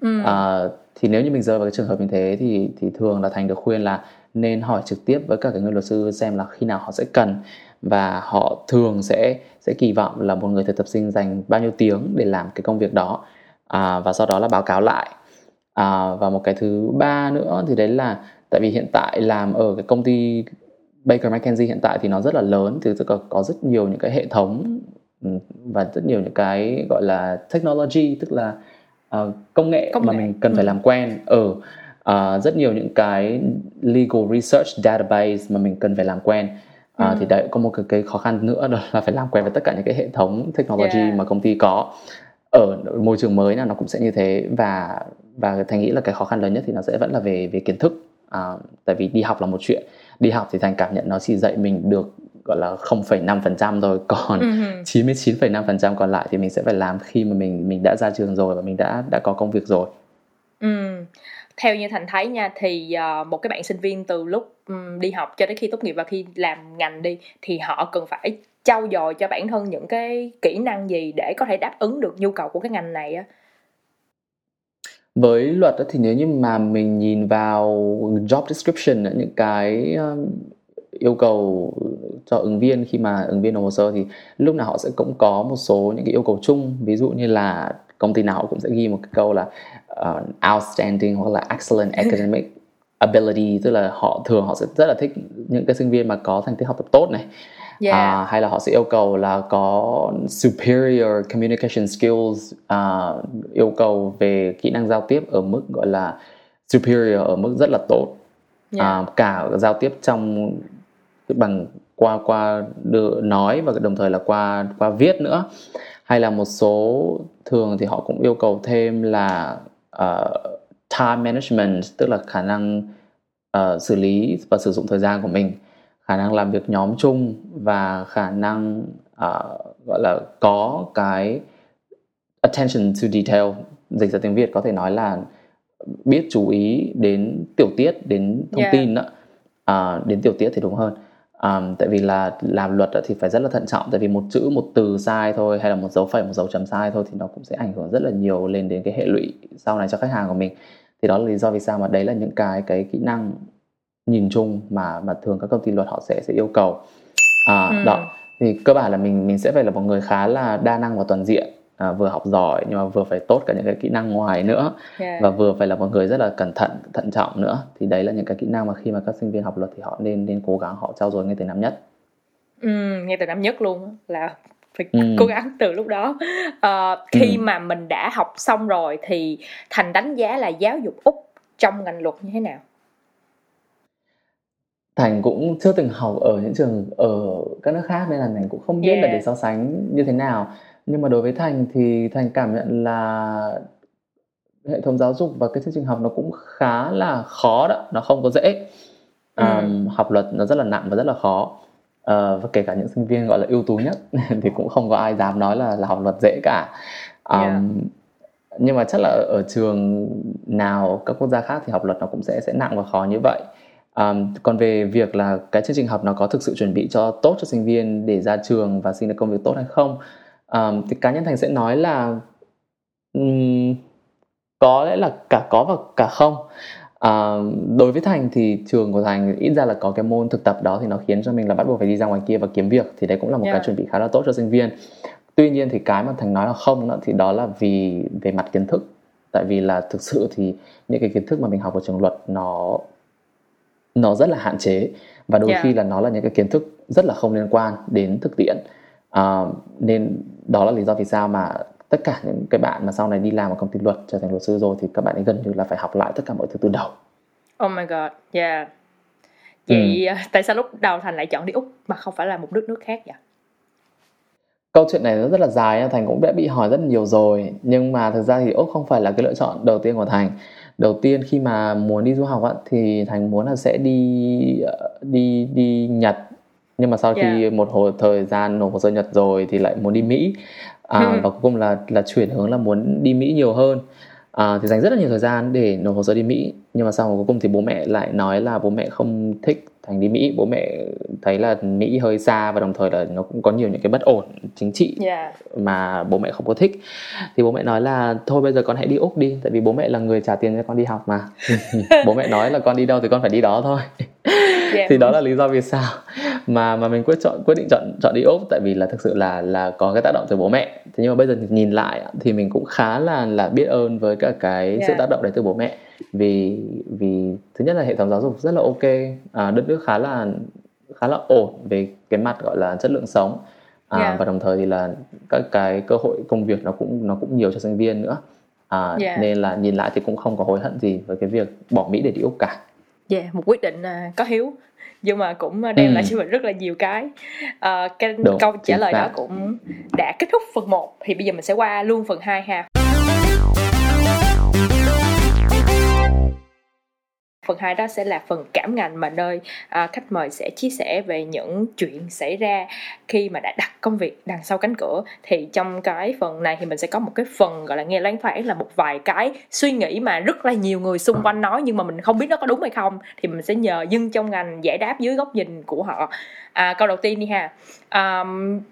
ừ. à, thì nếu như mình rơi vào cái trường hợp như thế thì thì thường là thành được khuyên là nên hỏi trực tiếp với cả cái người luật sư xem là khi nào họ sẽ cần và họ thường sẽ sẽ kỳ vọng là một người thực tập sinh dành bao nhiêu tiếng để làm cái công việc đó. À, và sau đó là báo cáo lại. À, và một cái thứ ba nữa thì đấy là tại vì hiện tại làm ở cái công ty Baker McKenzie hiện tại thì nó rất là lớn thì có, có rất nhiều những cái hệ thống ừ, và rất nhiều những cái gọi là technology tức là uh, công nghệ công mà nghệ. mình cần ừ. phải làm quen. Ở uh, rất nhiều những cái legal research database mà mình cần phải làm quen uh, ừ. thì đấy có một cái, cái khó khăn nữa đó là phải làm quen với tất cả những cái hệ thống technology yeah. mà công ty có ở môi trường mới nào nó cũng sẽ như thế và và thành nghĩ là cái khó khăn lớn nhất thì nó sẽ vẫn là về về kiến thức à, tại vì đi học là một chuyện đi học thì thành cảm nhận nó chỉ dạy mình được gọi là 0,5% thôi <laughs> còn uh-huh. 99,5% còn lại thì mình sẽ phải làm khi mà mình mình đã ra trường rồi và mình đã đã có công việc rồi. Ừ. Theo như Thành thấy nha thì uh, một cái bạn sinh viên từ lúc um, đi học cho đến khi tốt nghiệp và khi làm ngành đi thì họ cần phải trau dồi cho bản thân những cái kỹ năng gì để có thể đáp ứng được nhu cầu của cái ngành này á? Với luật thì nếu như mà mình nhìn vào job description những cái ờ, yêu cầu cho ứng viên khi mà ứng viên nộp hồ sơ thì lúc nào họ sẽ cũng có một số những cái yêu cầu chung. Ví dụ như là công ty nào cũng sẽ ghi một cái câu là uh, outstanding hoặc là excellent academic ability tức là họ thường họ sẽ rất là thích những cái sinh viên mà có thành tích học tập tốt này yeah. à, hay là họ sẽ yêu cầu là có superior communication skills à, yêu cầu về kỹ năng giao tiếp ở mức gọi là superior ở mức rất là tốt yeah. à, cả giao tiếp trong bằng qua qua đưa nói và đồng thời là qua qua viết nữa hay là một số thường thì họ cũng yêu cầu thêm là uh, time management tức là khả năng uh, xử lý và sử dụng thời gian của mình khả năng làm việc nhóm chung và khả năng uh, gọi là có cái attention to detail dịch ra tiếng Việt có thể nói là biết chú ý đến tiểu tiết đến thông yeah. tin đó uh, đến tiểu tiết thì đúng hơn um, tại vì là làm luật thì phải rất là thận trọng tại vì một chữ một từ sai thôi hay là một dấu phẩy một dấu chấm sai thôi thì nó cũng sẽ ảnh hưởng rất là nhiều lên đến cái hệ lụy sau này cho khách hàng của mình. Thì đó là lý do vì sao mà đấy là những cái cái kỹ năng nhìn chung mà mà thường các công ty luật họ sẽ sẽ yêu cầu. À, ừ. đó. Thì cơ bản là mình mình sẽ phải là một người khá là đa năng và toàn diện à, vừa học giỏi nhưng mà vừa phải tốt cả những cái kỹ năng ngoài nữa yeah. và vừa phải là một người rất là cẩn thận thận trọng nữa thì đấy là những cái kỹ năng mà khi mà các sinh viên học luật thì họ nên nên cố gắng họ trau dồi ngay từ năm nhất ừ, ngay từ năm nhất luôn là phải ừ. cố gắng từ lúc đó à, khi ừ. mà mình đã học xong rồi thì thành đánh giá là giáo dục úc trong ngành luật như thế nào thành cũng chưa từng học ở những trường ở các nước khác nên là thành cũng không biết yeah. là để so sánh như thế nào nhưng mà đối với thành thì thành cảm nhận là hệ thống giáo dục và cái chương trình học nó cũng khá là khó đó nó không có dễ. Um, học luật nó rất là nặng và rất là khó. Uh, và kể cả những sinh viên gọi là ưu tú nhất <laughs> thì cũng không có ai dám nói là là học luật dễ cả. Um, yeah. nhưng mà chắc là ở, ở trường nào các quốc gia khác thì học luật nó cũng sẽ sẽ nặng và khó như vậy. Um, còn về việc là cái chương trình học nó có thực sự chuẩn bị cho tốt cho sinh viên để ra trường và xin được công việc tốt hay không um, thì cá nhân thành sẽ nói là um, có lẽ là cả có và cả không. À, đối với thành thì trường của thành ít ra là có cái môn thực tập đó thì nó khiến cho mình là bắt buộc phải đi ra ngoài kia và kiếm việc thì đấy cũng là một yeah. cái chuẩn bị khá là tốt cho sinh viên. Tuy nhiên thì cái mà thành nói là không đó thì đó là vì về mặt kiến thức. Tại vì là thực sự thì những cái kiến thức mà mình học ở trường luật nó nó rất là hạn chế. Và đôi yeah. khi là nó là những cái kiến thức rất là không liên quan đến thực tiễn. À, nên đó là lý do vì sao mà tất cả những cái bạn mà sau này đi làm ở công ty luật trở thành luật sư rồi thì các bạn ấy gần như là phải học lại tất cả mọi thứ từ đầu. Oh my god yeah. Vậy ừ. tại sao lúc đầu thành lại chọn đi úc mà không phải là một nước nước khác vậy? Câu chuyện này nó rất là dài thành cũng đã bị hỏi rất nhiều rồi. Nhưng mà thực ra thì úc không phải là cái lựa chọn đầu tiên của thành. Đầu tiên khi mà muốn đi du học á, thì thành muốn là sẽ đi ờ, đi đi nhật nhưng mà sau yeah. khi một hồi thời gian nộp hồ sơ nhật rồi thì lại muốn đi mỹ. À, ừ. và cuối cùng là là chuyển hướng là muốn đi mỹ nhiều hơn. À, thì dành rất là nhiều thời gian để nộp hồ sơ đi mỹ. Nhưng mà sau cuối cùng thì bố mẹ lại nói là bố mẹ không thích thành đi mỹ. Bố mẹ thấy là mỹ hơi xa và đồng thời là nó cũng có nhiều những cái bất ổn chính trị yeah. mà bố mẹ không có thích. Thì bố mẹ nói là thôi bây giờ con hãy đi úc đi tại vì bố mẹ là người trả tiền cho con đi học mà. <laughs> Bố mẹ nói là con đi đâu thì con phải đi đó thôi yeah. thì đó là lý do vì sao mà mà mình quyết chọn quyết định chọn chọn đi úc tại vì là thực sự là là có cái tác động từ bố mẹ thế nhưng mà bây giờ nhìn lại thì mình cũng khá là là biết ơn với cả cái yeah. sự tác động đấy từ bố mẹ vì vì thứ nhất là hệ thống giáo dục rất là ok à, đất nước khá là khá là ổn về cái mặt gọi là chất lượng sống à, yeah. và đồng thời thì là các cái cơ hội công việc nó cũng nó cũng nhiều cho sinh viên nữa à, yeah. nên là nhìn lại thì cũng không có hối hận gì với cái việc bỏ Mỹ để đi Úc cả. Yeah, một quyết định uh, có hiếu. Nhưng mà cũng đem ừ. lại cho mình rất là nhiều cái. Uh, cái Đúng, câu trả lời đó cũng đã kết thúc phần 1 thì bây giờ mình sẽ qua luôn phần 2 ha phần hai đó sẽ là phần cảm ngành mà nơi à, khách mời sẽ chia sẻ về những chuyện xảy ra khi mà đã đặt công việc đằng sau cánh cửa. Thì trong cái phần này thì mình sẽ có một cái phần gọi là nghe loáng thoáng là một vài cái suy nghĩ mà rất là nhiều người xung quanh nói nhưng mà mình không biết nó có đúng hay không. Thì mình sẽ nhờ dân trong ngành giải đáp dưới góc nhìn của họ à, câu đầu tiên đi ha. À,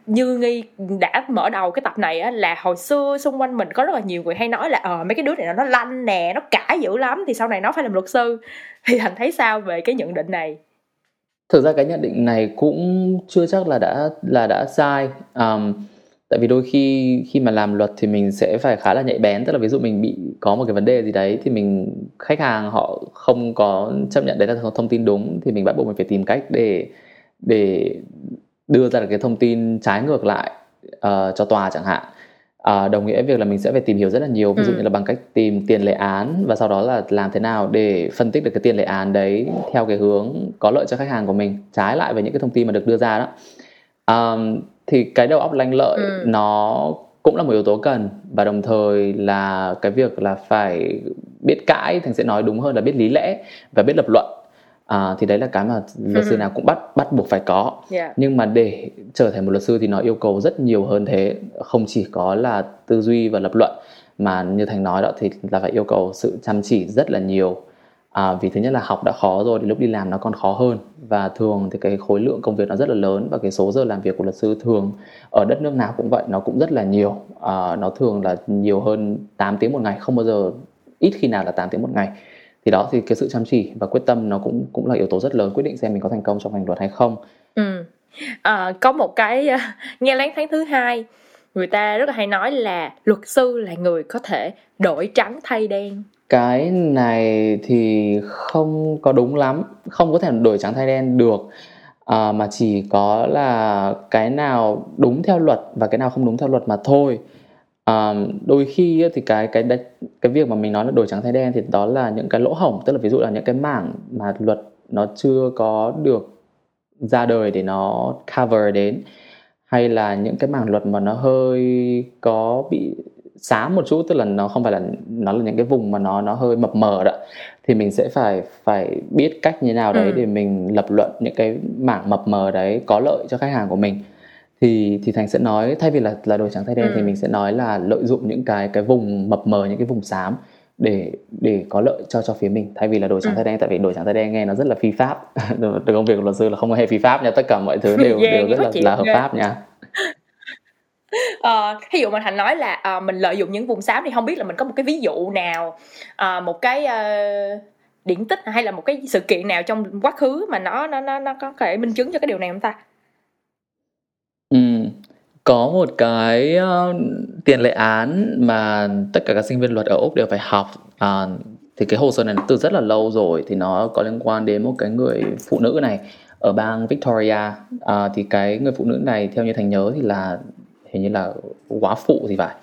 như nghi đã mở đầu cái tập này á, là hồi xưa xung quanh mình có rất là nhiều người hay nói là ờ mấy cái đứa này nó lanh nè nó cãi dữ lắm thì sau này nó phải làm luật sư. <laughs> Thì thành thấy sao về cái nhận định này? Thực ra cái nhận định này cũng chưa chắc là đã là đã sai. Um, tại vì đôi khi khi mà làm luật thì mình sẽ phải khá là nhạy bén. Tức là ví dụ mình bị có một cái vấn đề gì đấy thì mình khách hàng họ không có chấp nhận đấy là thông tin đúng thì mình bắt buộc mình phải tìm cách để để đưa ra được cái thông tin trái ngược lại uh, cho tòa chẳng hạn uh, đồng nghĩa việc là mình sẽ phải tìm hiểu rất là nhiều ví dụ ừ. như là bằng cách tìm tiền lệ án và sau đó là làm thế nào để phân tích được cái tiền lệ án đấy theo cái hướng có lợi cho khách hàng của mình trái lại với những cái thông tin mà được đưa ra đó um, thì cái đầu óc lanh lợi ừ. nó cũng là một yếu tố cần và đồng thời là cái việc là phải biết cãi thành sẽ nói đúng hơn là biết lý lẽ và biết lập luận à, thì đấy là cái mà luật sư nào cũng bắt bắt buộc phải có. Yeah. nhưng mà để trở thành một luật sư thì nó yêu cầu rất nhiều hơn thế. Không chỉ có là tư duy và lập luận mà như thành nói đó thì là phải yêu cầu sự chăm chỉ rất là nhiều. À, vì thứ nhất là học đã khó rồi thì lúc đi làm nó còn khó hơn. Và thường thì cái khối lượng công việc nó rất là lớn và cái số giờ làm việc của luật sư thường ở đất nước nào cũng vậy nó cũng rất là nhiều. À, nó thường là nhiều hơn 8 tiếng một ngày không bao giờ ít khi nào là 8 tiếng một ngày thì đó thì cái sự chăm chỉ và quyết tâm nó cũng cũng là yếu tố rất lớn quyết định xem mình có thành công trong ngành luật hay không. Ừ. à, có một cái uh, nghe lén tháng thứ hai người ta rất là hay nói là luật sư là người có thể đổi trắng thay đen. Cái này thì không có đúng lắm không có thể đổi trắng thay đen được. À, mà chỉ có là cái nào đúng theo luật và cái nào không đúng theo luật mà thôi à, đôi khi thì cái cái cái việc mà mình nói là đổi trắng thay đen thì đó là những cái lỗ hổng tức là ví dụ là những cái mảng mà luật nó chưa có được ra đời để nó cover đến hay là những cái mảng luật mà nó hơi có bị xám một chút tức là nó không phải là nó là những cái vùng mà nó nó hơi mập mờ đó thì mình sẽ phải phải biết cách như nào đấy ừ. để mình lập luận những cái mảng mập mờ đấy có lợi cho khách hàng của mình thì thì thành sẽ nói thay vì là là đổi trắng thay đen ừ. thì mình sẽ nói là lợi dụng những cái cái vùng mập mờ những cái vùng xám để để có lợi cho cho phía mình. Thay vì là đổi trắng ừ. thay đen tại vì đổi trắng thay đen nghe nó rất là phi pháp. <laughs> Từ công việc của luật sư là không hề phi pháp nha tất cả mọi thứ <laughs> đều yeah, đều rất là, là hợp pháp nha. <laughs> Ờ, ví dụ mà thành nói là uh, mình lợi dụng những vùng xám thì không biết là mình có một cái ví dụ nào uh, một cái uh, điển tích hay là một cái sự kiện nào trong quá khứ mà nó nó nó nó có thể minh chứng cho cái điều này không ta có một cái uh, tiền lệ án mà tất cả các sinh viên luật ở úc đều phải học. Uh, thì cái hồ sơ này từ rất là lâu rồi thì nó có liên quan đến một cái người phụ nữ này ở bang Victoria. Uh, thì cái người phụ nữ này theo như thành nhớ thì là hình như là quá phụ thì phải.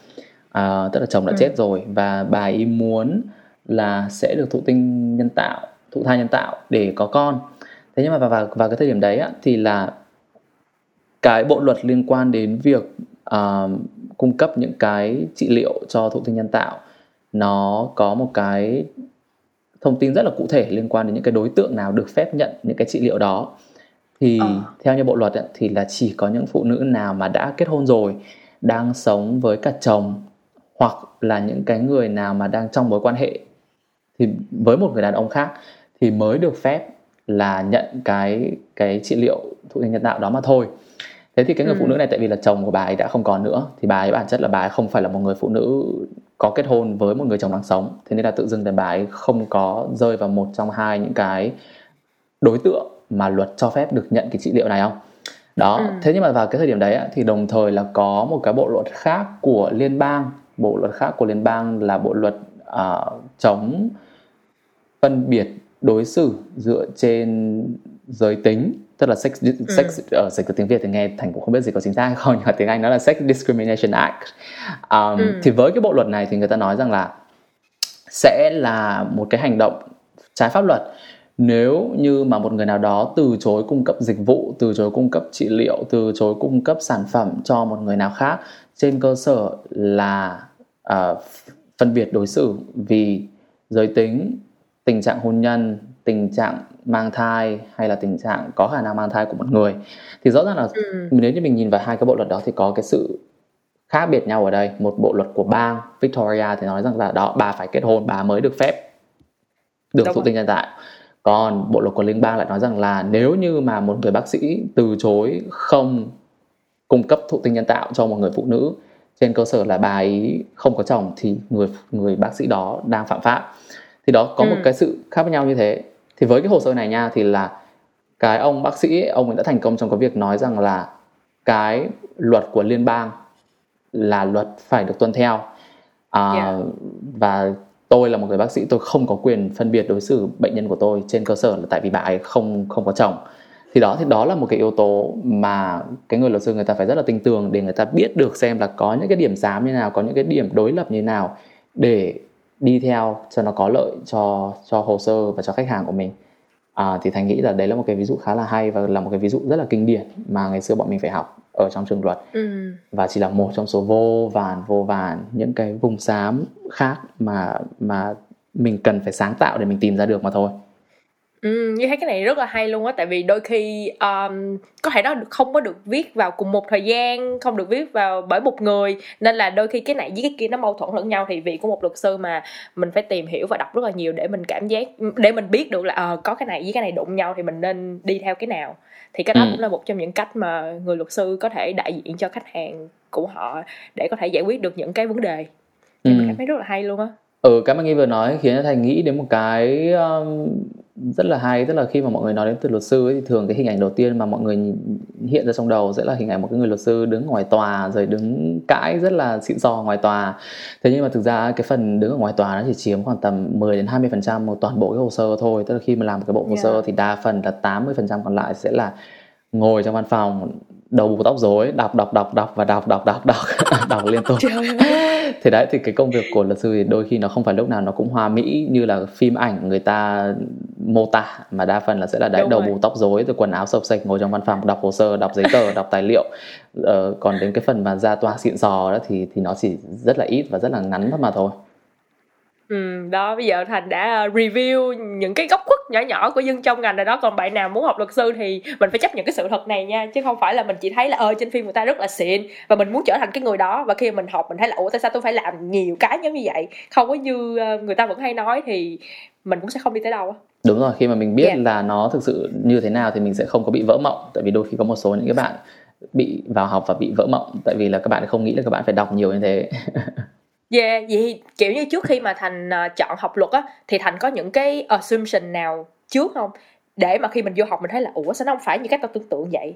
Uh, tức là chồng đã ừ. chết rồi và bà ấy muốn là sẽ được thụ tinh nhân tạo thụ thai nhân tạo để có con. Thế nhưng mà vào vào, vào cái thời điểm đấy á, thì là cái bộ luật liên quan đến việc uh, cung cấp những cái trị liệu cho thụ tinh nhân tạo nó có một cái thông tin rất là cụ thể liên quan đến những cái đối tượng nào được phép nhận những cái trị liệu đó thì à. theo như bộ luật ấy, thì là chỉ có những phụ nữ nào mà đã kết hôn rồi đang sống với cả chồng hoặc là những cái người nào mà đang trong mối quan hệ thì với một người đàn ông khác thì mới được phép là nhận cái cái trị liệu thụ tinh nhân tạo đó mà thôi thế thì cái người ừ. phụ nữ này tại vì là chồng của bà ấy đã không còn nữa thì bà ấy bản chất là bà ấy không phải là một người phụ nữ có kết hôn với một người chồng đang sống thế nên là tự dưng thì bà ấy không có rơi vào một trong hai những cái đối tượng mà luật cho phép được nhận cái trị liệu này không đó ừ. thế nhưng mà vào cái thời điểm đấy thì đồng thời là có một cái bộ luật khác của liên bang bộ luật khác của liên bang là bộ luật uh, chống phân biệt đối xử dựa trên giới tính tức là sex ừ. sex ở dịch tiếng Việt thì nghe thành cũng không biết gì có chính xác hay không nhưng mà tiếng Anh nó là Sex Discrimination Act um, ừ. thì với cái bộ luật này thì người ta nói rằng là sẽ là một cái hành động trái pháp luật nếu như mà một người nào đó từ chối cung cấp dịch vụ từ chối cung cấp trị liệu từ chối cung cấp sản phẩm cho một người nào khác trên cơ sở là uh, phân biệt đối xử vì giới tính tình trạng hôn nhân tình trạng mang thai hay là tình trạng có khả năng mang thai của một người. Thì rõ ràng là ừ. nếu như mình nhìn vào hai cái bộ luật đó thì có cái sự khác biệt nhau ở đây. Một bộ luật của bang Victoria thì nói rằng là đó bà phải kết hôn bà mới được phép được thụ tinh nhân tạo. Còn bộ luật của liên bang lại nói rằng là nếu như mà một người bác sĩ từ chối không cung cấp thụ tinh nhân tạo cho một người phụ nữ trên cơ sở là bà ấy không có chồng thì người người bác sĩ đó đang phạm pháp. Thì đó có ừ. một cái sự khác với nhau như thế thì với cái hồ sơ này nha thì là cái ông bác sĩ ông ấy đã thành công trong cái việc nói rằng là cái luật của liên bang là luật phải được tuân theo à, yeah. và tôi là một người bác sĩ tôi không có quyền phân biệt đối xử bệnh nhân của tôi trên cơ sở là tại vì bà ấy không không có chồng thì đó thì đó là một cái yếu tố mà cái người luật sư người ta phải rất là tinh tường để người ta biết được xem là có những cái điểm xám như nào có những cái điểm đối lập như nào để đi theo cho nó có lợi cho cho hồ sơ và cho khách hàng của mình. À, thì thành nghĩ là đấy là một cái ví dụ khá là hay và là một cái ví dụ rất là kinh điển mà ngày xưa bọn mình phải học ở trong trường luật. Ừ. và chỉ là một trong số vô vàn vô vàn những cái vùng xám khác mà mà mình cần phải sáng tạo để mình tìm ra được mà thôi Ừ, như thấy cái này rất là hay luôn á tại vì đôi khi um, có thể nó không có được viết vào cùng một thời gian không được viết vào bởi một người nên là đôi khi cái này với cái kia nó mâu thuẫn lẫn nhau thì vị của một luật sư mà mình phải tìm hiểu và đọc rất là nhiều để mình cảm giác để mình biết được là uh, có cái này với cái này đụng nhau thì mình nên đi theo cái nào thì cái đó ừ. cũng là một trong những cách mà người luật sư có thể đại diện cho khách hàng của họ để có thể giải quyết được những cái vấn đề thì ừ. mình cảm thấy rất là hay luôn á ừ cái mà nghi vừa nói khiến thành nghĩ đến một cái um, rất là hay tức là khi mà mọi người nói đến từ luật sư ấy, thì thường cái hình ảnh đầu tiên mà mọi người hiện ra trong đầu sẽ là hình ảnh một cái người luật sư đứng ngoài tòa rồi đứng cãi rất là xịn sò ngoài tòa. Thế nhưng mà thực ra cái phần đứng ở ngoài tòa nó chỉ chiếm khoảng tầm 10 đến 20 phần trăm một toàn bộ cái hồ sơ thôi. Tức là khi mà làm một cái bộ hồ yeah. sơ thì đa phần là 80 phần trăm còn lại sẽ là ngồi trong văn phòng đầu bù tóc rối đọc đọc đọc đọc và đọc đọc đọc đọc <laughs> đọc liên tục thì đấy thì cái công việc của luật sư thì đôi khi nó không phải lúc nào nó cũng hoa mỹ như là phim ảnh người ta mô tả mà đa phần là sẽ là đấy Đúng đầu rồi. bù tóc rối rồi quần áo sộc sạch ngồi trong văn phòng đọc hồ sơ đọc giấy tờ <laughs> đọc tài liệu ờ, còn đến cái phần mà ra tòa xịn sò đó thì thì nó chỉ rất là ít và rất là ngắn thôi mà thôi Ừ, đó bây giờ thành đã ờ, review những cái góc khuất nhỏ nhỏ của dân trong ngành rồi đó. Còn bạn nào muốn học luật sư thì mình phải chấp nhận cái sự thật này nha chứ không phải là mình chỉ thấy là ờ trên phim người ta rất là xịn và mình muốn trở thành cái người đó. Và khi mình học mình thấy là ủa tại sao tôi phải làm nhiều cái giống như vậy? Không có như ờ, người ta vẫn hay nói thì mình cũng sẽ không đi tới đâu đúng rồi khi mà mình biết yeah. là nó thực sự như thế nào thì mình sẽ không có bị vỡ mộng. Tại vì đôi khi có một số những cái bạn bị vào học và bị vỡ mộng. Tại vì là các bạn không nghĩ là các bạn phải đọc nhiều như thế <laughs> Yeah, vậy kiểu như trước khi mà Thành uh, chọn học luật á thì Thành có những cái assumption nào trước không? Để mà khi mình vô học mình thấy là ủa sao nó không phải như cách tao tưởng tượng vậy?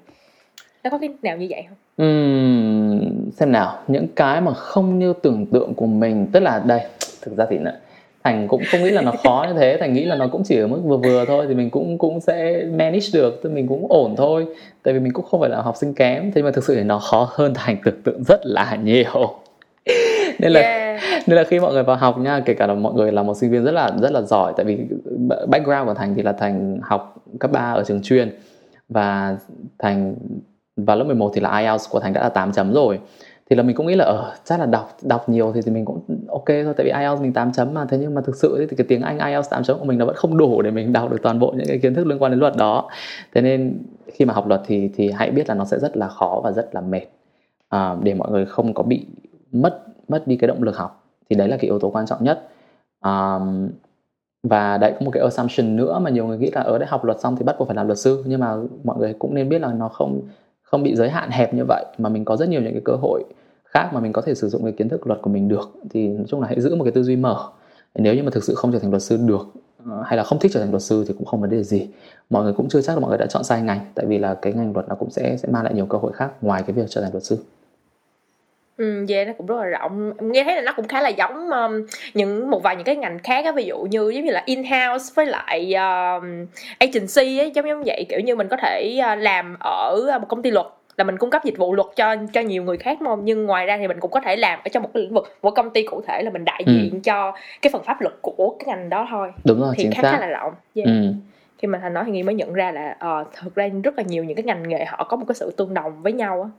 Nó có cái nào như vậy không? Uhm, xem nào, những cái mà không như tưởng tượng của mình tức là đây, thực ra thì nữa thành cũng không nghĩ là nó khó như thế thành nghĩ là nó cũng chỉ ở mức vừa vừa thôi thì mình cũng cũng sẽ manage được thì mình cũng ổn thôi tại vì mình cũng không phải là học sinh kém thế mà thực sự thì nó khó hơn thành tưởng tượng rất là nhiều nên là yeah. nên là khi mọi người vào học nha kể cả là mọi người là một sinh viên rất là rất là giỏi tại vì background của thành thì là thành học cấp 3 ở trường chuyên và thành vào lớp 11 thì là IELTS của thành đã là 8 chấm rồi. Thì là mình cũng nghĩ là ở ờ, chắc là đọc đọc nhiều thì, thì mình cũng ok thôi tại vì IELTS mình 8 chấm mà. Thế nhưng mà thực sự thì cái tiếng Anh IELTS 8 chấm của mình nó vẫn không đủ để mình đọc được toàn bộ những cái kiến thức liên quan đến luật đó. Thế nên khi mà học luật thì thì hãy biết là nó sẽ rất là khó và rất là mệt à, để mọi người không có bị mất mất đi cái động lực học thì đấy là cái yếu tố quan trọng nhất. Um, và đấy có một cái assumption nữa mà nhiều người nghĩ là ờ, ở đại học luật xong thì bắt buộc phải làm luật sư. Nhưng mà mọi người cũng nên biết là nó không không bị giới hạn hẹp như vậy mà mình có rất nhiều những cái cơ hội khác mà mình có thể sử dụng cái kiến thức luật của mình được. Thì nói chung là hãy giữ một cái tư duy mở. Nếu như mà thực sự không trở thành luật sư được ờ, hay là không thích trở thành luật sư thì cũng không vấn đề gì. Mọi người cũng chưa chắc là mọi người đã chọn sai ngành tại vì là cái ngành luật nó cũng sẽ sẽ mang lại nhiều cơ hội khác ngoài cái việc trở thành luật sư. Ừ, yeah, nó cũng rất là rộng nghe thấy là nó cũng khá là giống um, những một vài những cái ngành khác á ví dụ như giống như là in house với lại um, agency ấy giống giống vậy kiểu như mình có thể uh, làm ở một công ty luật là mình cung cấp dịch vụ luật cho cho nhiều người khác không nhưng ngoài ra thì mình cũng có thể làm ở trong một cái lĩnh vực một công ty cụ thể là mình đại ừ. diện ừ. cho cái phần pháp luật của cái ngành đó thôi đúng rồi thì chính khá xác. khá là rộng yeah. ừ. khi mà thành nói thì nghi mới nhận ra là uh, thực ra rất là nhiều những cái ngành nghề họ có một cái sự tương đồng với nhau á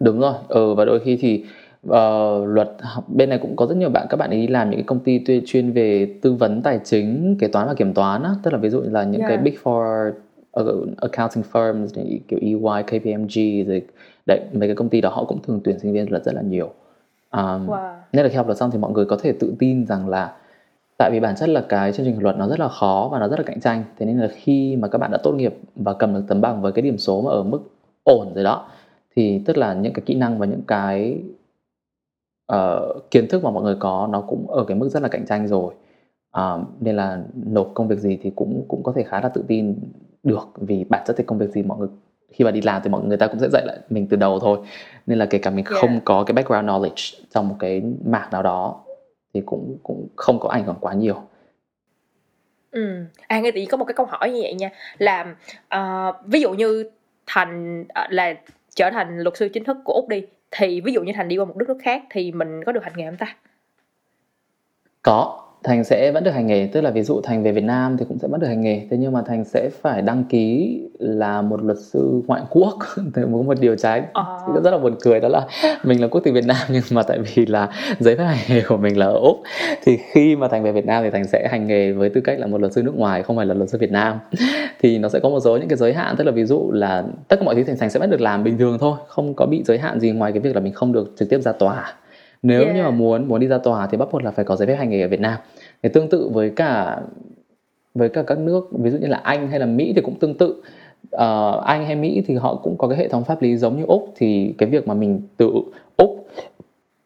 đúng rồi ừ và đôi khi thì uh, luật bên này cũng có rất nhiều bạn các bạn ấy làm những cái công ty chuyên về tư vấn tài chính kế toán và kiểm toán á tức là ví dụ là những yeah. cái big four accounting firms kiểu EY, KPMG rồi đấy mấy cái công ty đó họ cũng thường tuyển sinh viên luật rất là nhiều um, wow. nên là khi học luật xong thì mọi người có thể tự tin rằng là tại vì bản chất là cái chương trình luật nó rất là khó và nó rất là cạnh tranh thế nên là khi mà các bạn đã tốt nghiệp và cầm được tấm bằng với cái điểm số mà ở mức ổn rồi đó thì tức là những cái kỹ năng và những cái uh, kiến thức mà mọi người có nó cũng ở cái mức rất là cạnh tranh rồi uh, nên là nộp công việc gì thì cũng cũng có thể khá là tự tin được vì bản chất thì công việc gì mọi người khi mà đi làm thì mọi người ta cũng sẽ dạy lại mình từ đầu thôi nên là kể cả mình yeah. không có cái background knowledge trong một cái mảng nào đó thì cũng cũng không có ảnh hưởng quá nhiều Ừ. À nghe thì có một cái câu hỏi như vậy nha là uh, ví dụ như thành uh, là trở thành luật sư chính thức của úc đi. Thì ví dụ như thành đi qua một đất nước khác thì mình có được hành nghề không ta? Có thành sẽ vẫn được hành nghề tức là ví dụ thành về Việt Nam thì cũng sẽ vẫn được hành nghề. Thế nhưng mà thành sẽ phải đăng ký là một luật sư ngoại quốc. <laughs> Thì có một điều trái à. rất là buồn cười đó là mình là quốc tịch Việt Nam <laughs> nhưng mà tại vì là giấy phép hành nghề của mình là ở úc. Thì khi mà thành về Việt Nam thì thành sẽ hành nghề với tư cách là một luật sư nước ngoài không phải là luật sư Việt Nam. <laughs> Thì nó sẽ có một số những cái giới hạn tức là ví dụ là tất cả mọi thứ thành thành sẽ vẫn được làm bình thường thôi không có bị giới hạn gì ngoài cái việc là mình không được trực tiếp ra tòa nếu yeah. như mà muốn muốn đi ra tòa thì bắt buộc là phải có giấy phép hành nghề ở Việt Nam. Thì tương tự với cả với cả các nước ví dụ như là Anh hay là Mỹ thì cũng tương tự. Uh, Anh hay Mỹ thì họ cũng có cái hệ thống pháp lý giống như Úc thì cái việc mà mình tự Úc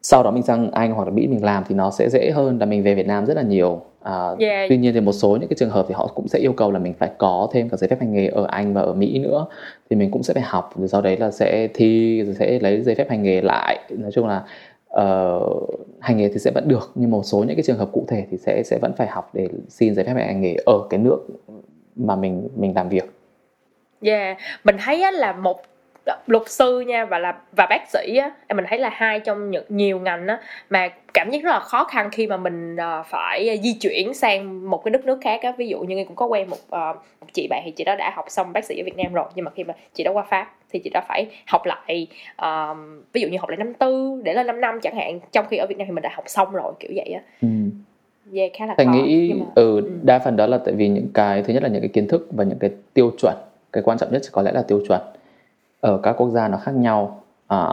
sau đó mình sang Anh hoặc là Mỹ mình làm thì nó sẽ dễ hơn là mình về Việt Nam rất là nhiều. À, yeah. tuy nhiên thì một số những cái trường hợp thì họ cũng sẽ yêu cầu là mình phải có thêm cả giấy phép hành nghề ở Anh và ở Mỹ nữa. Thì mình cũng sẽ phải học rồi sau đấy là sẽ thi rồi sẽ lấy giấy phép hành nghề lại. Nói chung là uh, hành nghề thì sẽ vẫn được nhưng một số những cái trường hợp cụ thể thì sẽ sẽ vẫn phải học để xin giấy phép hành nghề ở cái nước mà mình mình làm việc. Yeah, mình thấy á, là một ờ, luật sư nha và là và bác sĩ á mình thấy là hai trong những nhiều ngành á mà cảm giác rất là khó khăn khi mà mình uh, phải di chuyển sang một cái đất nước khác á ví dụ như cũng có quen một, uh, một chị bạn thì chị đó đã học xong bác sĩ ở Việt Nam rồi nhưng mà khi mà chị đó qua Pháp thì chị đó phải học lại uh, ví dụ như học lại năm tư để lên 5 năm chẳng hạn. Trong khi ở Việt Nam thì mình đã học xong rồi kiểu vậy á. Ừ. yeah, khá là Thành nghĩ mà... ừ, ừ, đa phần đó là tại vì những cái thứ nhất là những cái kiến thức và những cái tiêu chuẩn. Cái quan trọng nhất có lẽ là tiêu chuẩn. Ở các quốc gia nó khác nhau. À,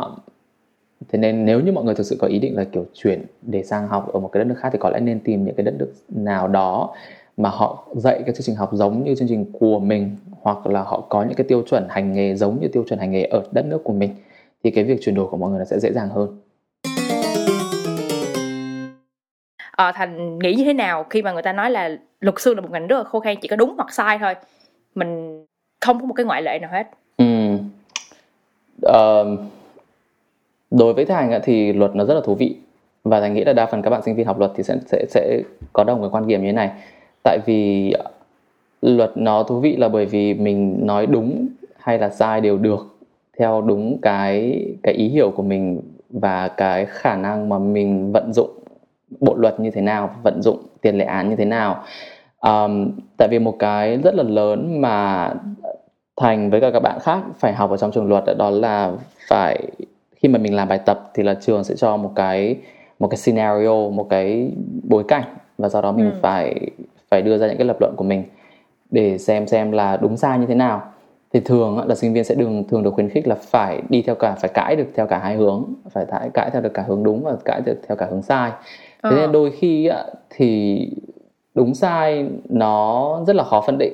thế nên nếu như mọi người thực sự có ý định là kiểu chuyển để sang học ở một cái đất nước khác thì có lẽ nên tìm những cái đất nước nào đó mà họ dạy cái chương trình học giống như chương trình của mình hoặc là họ có những cái tiêu chuẩn hành nghề giống như tiêu chuẩn hành nghề ở đất nước của mình thì cái việc chuyển đổi của mọi người nó sẽ dễ dàng hơn. Ờ, thành nghĩ như thế nào khi mà người ta nói là luật sư là một ngành rất là khô khan chỉ có đúng hoặc sai thôi? Mình không có một cái ngoại lệ nào hết. Ừ. uh, đối với thành thì luật nó rất là thú vị và thành nghĩ là đa phần các bạn sinh viên học luật thì sẽ sẽ sẽ có đồng cái quan điểm như thế này tại vì luật nó thú vị là bởi vì mình nói đúng hay là sai đều được theo đúng cái cái ý hiểu của mình và cái khả năng mà mình vận dụng bộ luật như thế nào vận dụng tiền lệ án như thế nào um, tại vì một cái rất là lớn mà thành với cả các bạn khác phải học ở trong trường luật đó là phải khi mà mình làm bài tập thì là trường sẽ cho một cái một cái scenario một cái bối cảnh và sau đó mình ừ. phải phải đưa ra những cái lập luận của mình để xem xem là đúng sai như thế nào. Thì thường là sinh viên sẽ đường thường được khuyến khích là phải đi theo cả phải cãi được theo cả hai hướng phải cãi cãi theo được cả hướng đúng và cãi được theo cả hướng sai. Thế nên ờ. đôi khi thì đúng sai nó rất là khó phân định.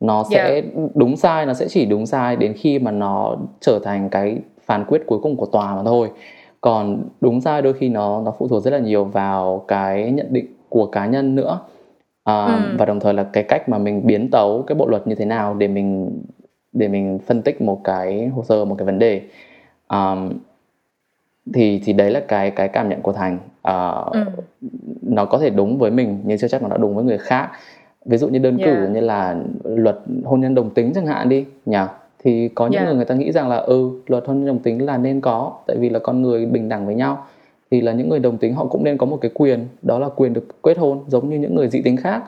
Nó sẽ yeah. đúng sai nó sẽ chỉ đúng sai đến khi mà nó trở thành cái phán quyết cuối cùng của tòa mà thôi. Còn đúng sai đôi khi nó nó phụ thuộc rất là nhiều vào cái nhận định của cá nhân nữa à, ừ. và đồng thời là cái cách mà mình biến tấu cái bộ luật như thế nào để mình để mình phân tích một cái hồ sơ một cái vấn đề um, thì thì đấy là cái cái cảm nhận của thành uh, ừ. nó có thể đúng với mình nhưng chưa chắc nó đã đúng với người khác ví dụ như đơn yeah. cử như là luật hôn nhân đồng tính chẳng hạn đi nhỉ thì có những yeah. người người ta nghĩ rằng là ừ luật hôn nhân đồng tính là nên có tại vì là con người bình đẳng với nhau thì là những người đồng tính họ cũng nên có một cái quyền đó là quyền được kết hôn giống như những người dị tính khác.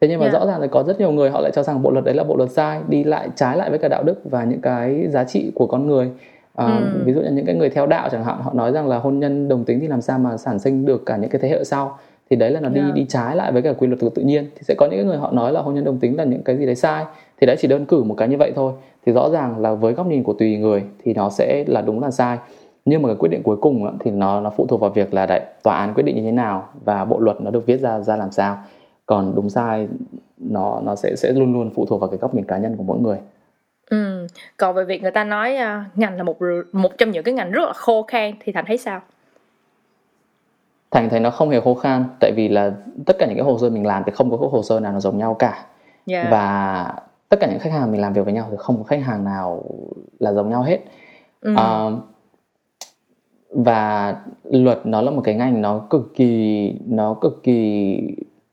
Thế nhưng mà yeah. rõ ràng là có rất nhiều người họ lại cho rằng bộ luật đấy là bộ luật sai đi lại trái lại với cả đạo đức và những cái giá trị của con người. À, ừ. ví dụ như những cái người theo đạo chẳng hạn họ nói rằng là hôn nhân đồng tính thì làm sao mà sản sinh được cả những cái thế hệ sau. Thì đấy là nó đi yeah. đi trái lại với cả quy luật của tự nhiên. Thì sẽ có những người họ nói là hôn nhân đồng tính là những cái gì đấy sai. Thì đấy chỉ đơn cử một cái như vậy thôi. Thì rõ ràng là với góc nhìn của tùy người thì nó sẽ là đúng là sai nhưng mà cái quyết định cuối cùng thì nó nó phụ thuộc vào việc là đại tòa án quyết định như thế nào và bộ luật nó được viết ra ra làm sao còn đúng sai nó nó sẽ sẽ luôn luôn phụ thuộc vào cái góc nhìn cá nhân của mỗi người ừ còn về việc người ta nói uh, ngành là một một trong những cái ngành rất là khô khan thì thành thấy sao thành thấy nó không hề khô khan tại vì là tất cả những cái hồ sơ mình làm thì không có hồ sơ nào nó giống nhau cả yeah. Dạ. và tất cả những khách hàng mình làm việc với nhau thì không có khách hàng nào là giống nhau hết ừ. uh, và luật nó là một cái ngành nó cực kỳ nó cực kỳ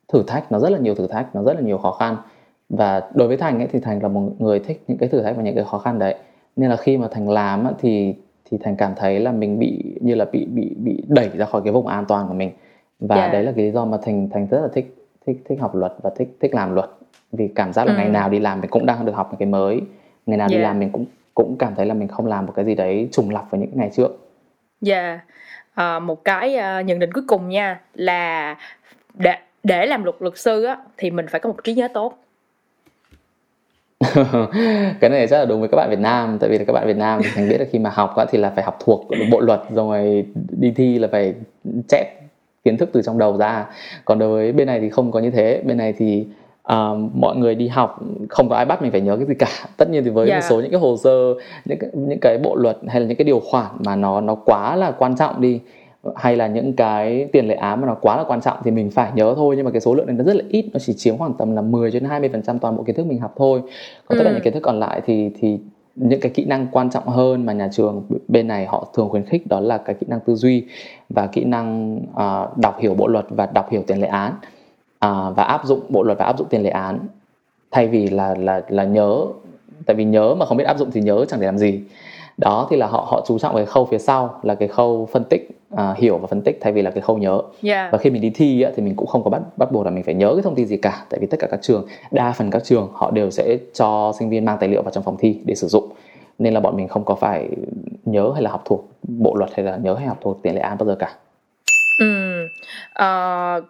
thử thách nó rất là nhiều thử thách nó rất là nhiều khó khăn và đối với thành ấy thì thành là một người thích những cái thử thách và những cái khó khăn đấy nên là khi mà thành làm thì thì thành cảm thấy là mình bị như là bị bị bị đẩy ra khỏi cái vùng an toàn của mình và yeah. Đấy là cái lý do mà thành thành rất là thích thích thích học luật và thích thích làm luật vì cảm giác là ừ. ngày nào đi làm mình cũng đang được học một cái mới ngày nào yeah. đi làm mình cũng cũng cảm thấy là mình không làm một cái gì đấy trùng lặp với những ngày trước. Yeah. À, một cái uh, nhận định cuối cùng nha là để để làm luật luật sư á thì mình phải có một trí nhớ tốt. <laughs> Cái này rất là đúng với các bạn Việt Nam tại vì là các bạn Việt Nam thì thành biết là khi mà học á, thì là phải học thuộc bộ luật rồi đi thi là phải chép kiến thức từ trong đầu ra. Còn đối với bên này thì không có như thế. Bên này thì uh, mọi người đi học không có ai bắt mình phải nhớ cái gì cả <laughs> tất nhiên thì với yeah. một số những cái hồ sơ những cái, những cái bộ luật hay là những cái điều khoản mà nó nó quá là quan trọng đi hay là những cái tiền lệ án mà nó quá là quan trọng thì mình phải nhớ thôi nhưng mà cái số lượng này nó rất là ít nó chỉ chiếm khoảng tầm là 10 cho đến 20 phần trăm toàn bộ kiến thức mình học thôi còn ừ. tất cả ừ. những kiến thức còn lại thì thì những cái kỹ năng quan trọng hơn mà nhà trường bên này họ thường khuyến khích đó là cái kỹ năng tư duy và kỹ năng uh, đọc hiểu bộ luật và đọc hiểu tiền lệ án uh, và áp dụng bộ luật và áp dụng tiền lệ án. Thay vì là là là nhớ tại vì nhớ mà không biết áp dụng thì nhớ chẳng để làm gì. Đó thì là họ họ chú trọng cái khâu phía sau là cái khâu phân tích uh, hiểu và phân tích thay vì là cái khâu nhớ. Yeah. và khi mình đi thi á, thì mình cũng không có bắt bắt buộc là mình phải nhớ cái thông tin gì cả tại vì tất cả các trường đa phần các trường họ đều sẽ cho sinh viên mang tài liệu vào trong phòng thi để sử dụng. Nên là bọn mình không có phải nhớ hay là học thuộc bộ luật hay là nhớ hay học thuộc tiền lệ án bao giờ cả. Ừ. uh,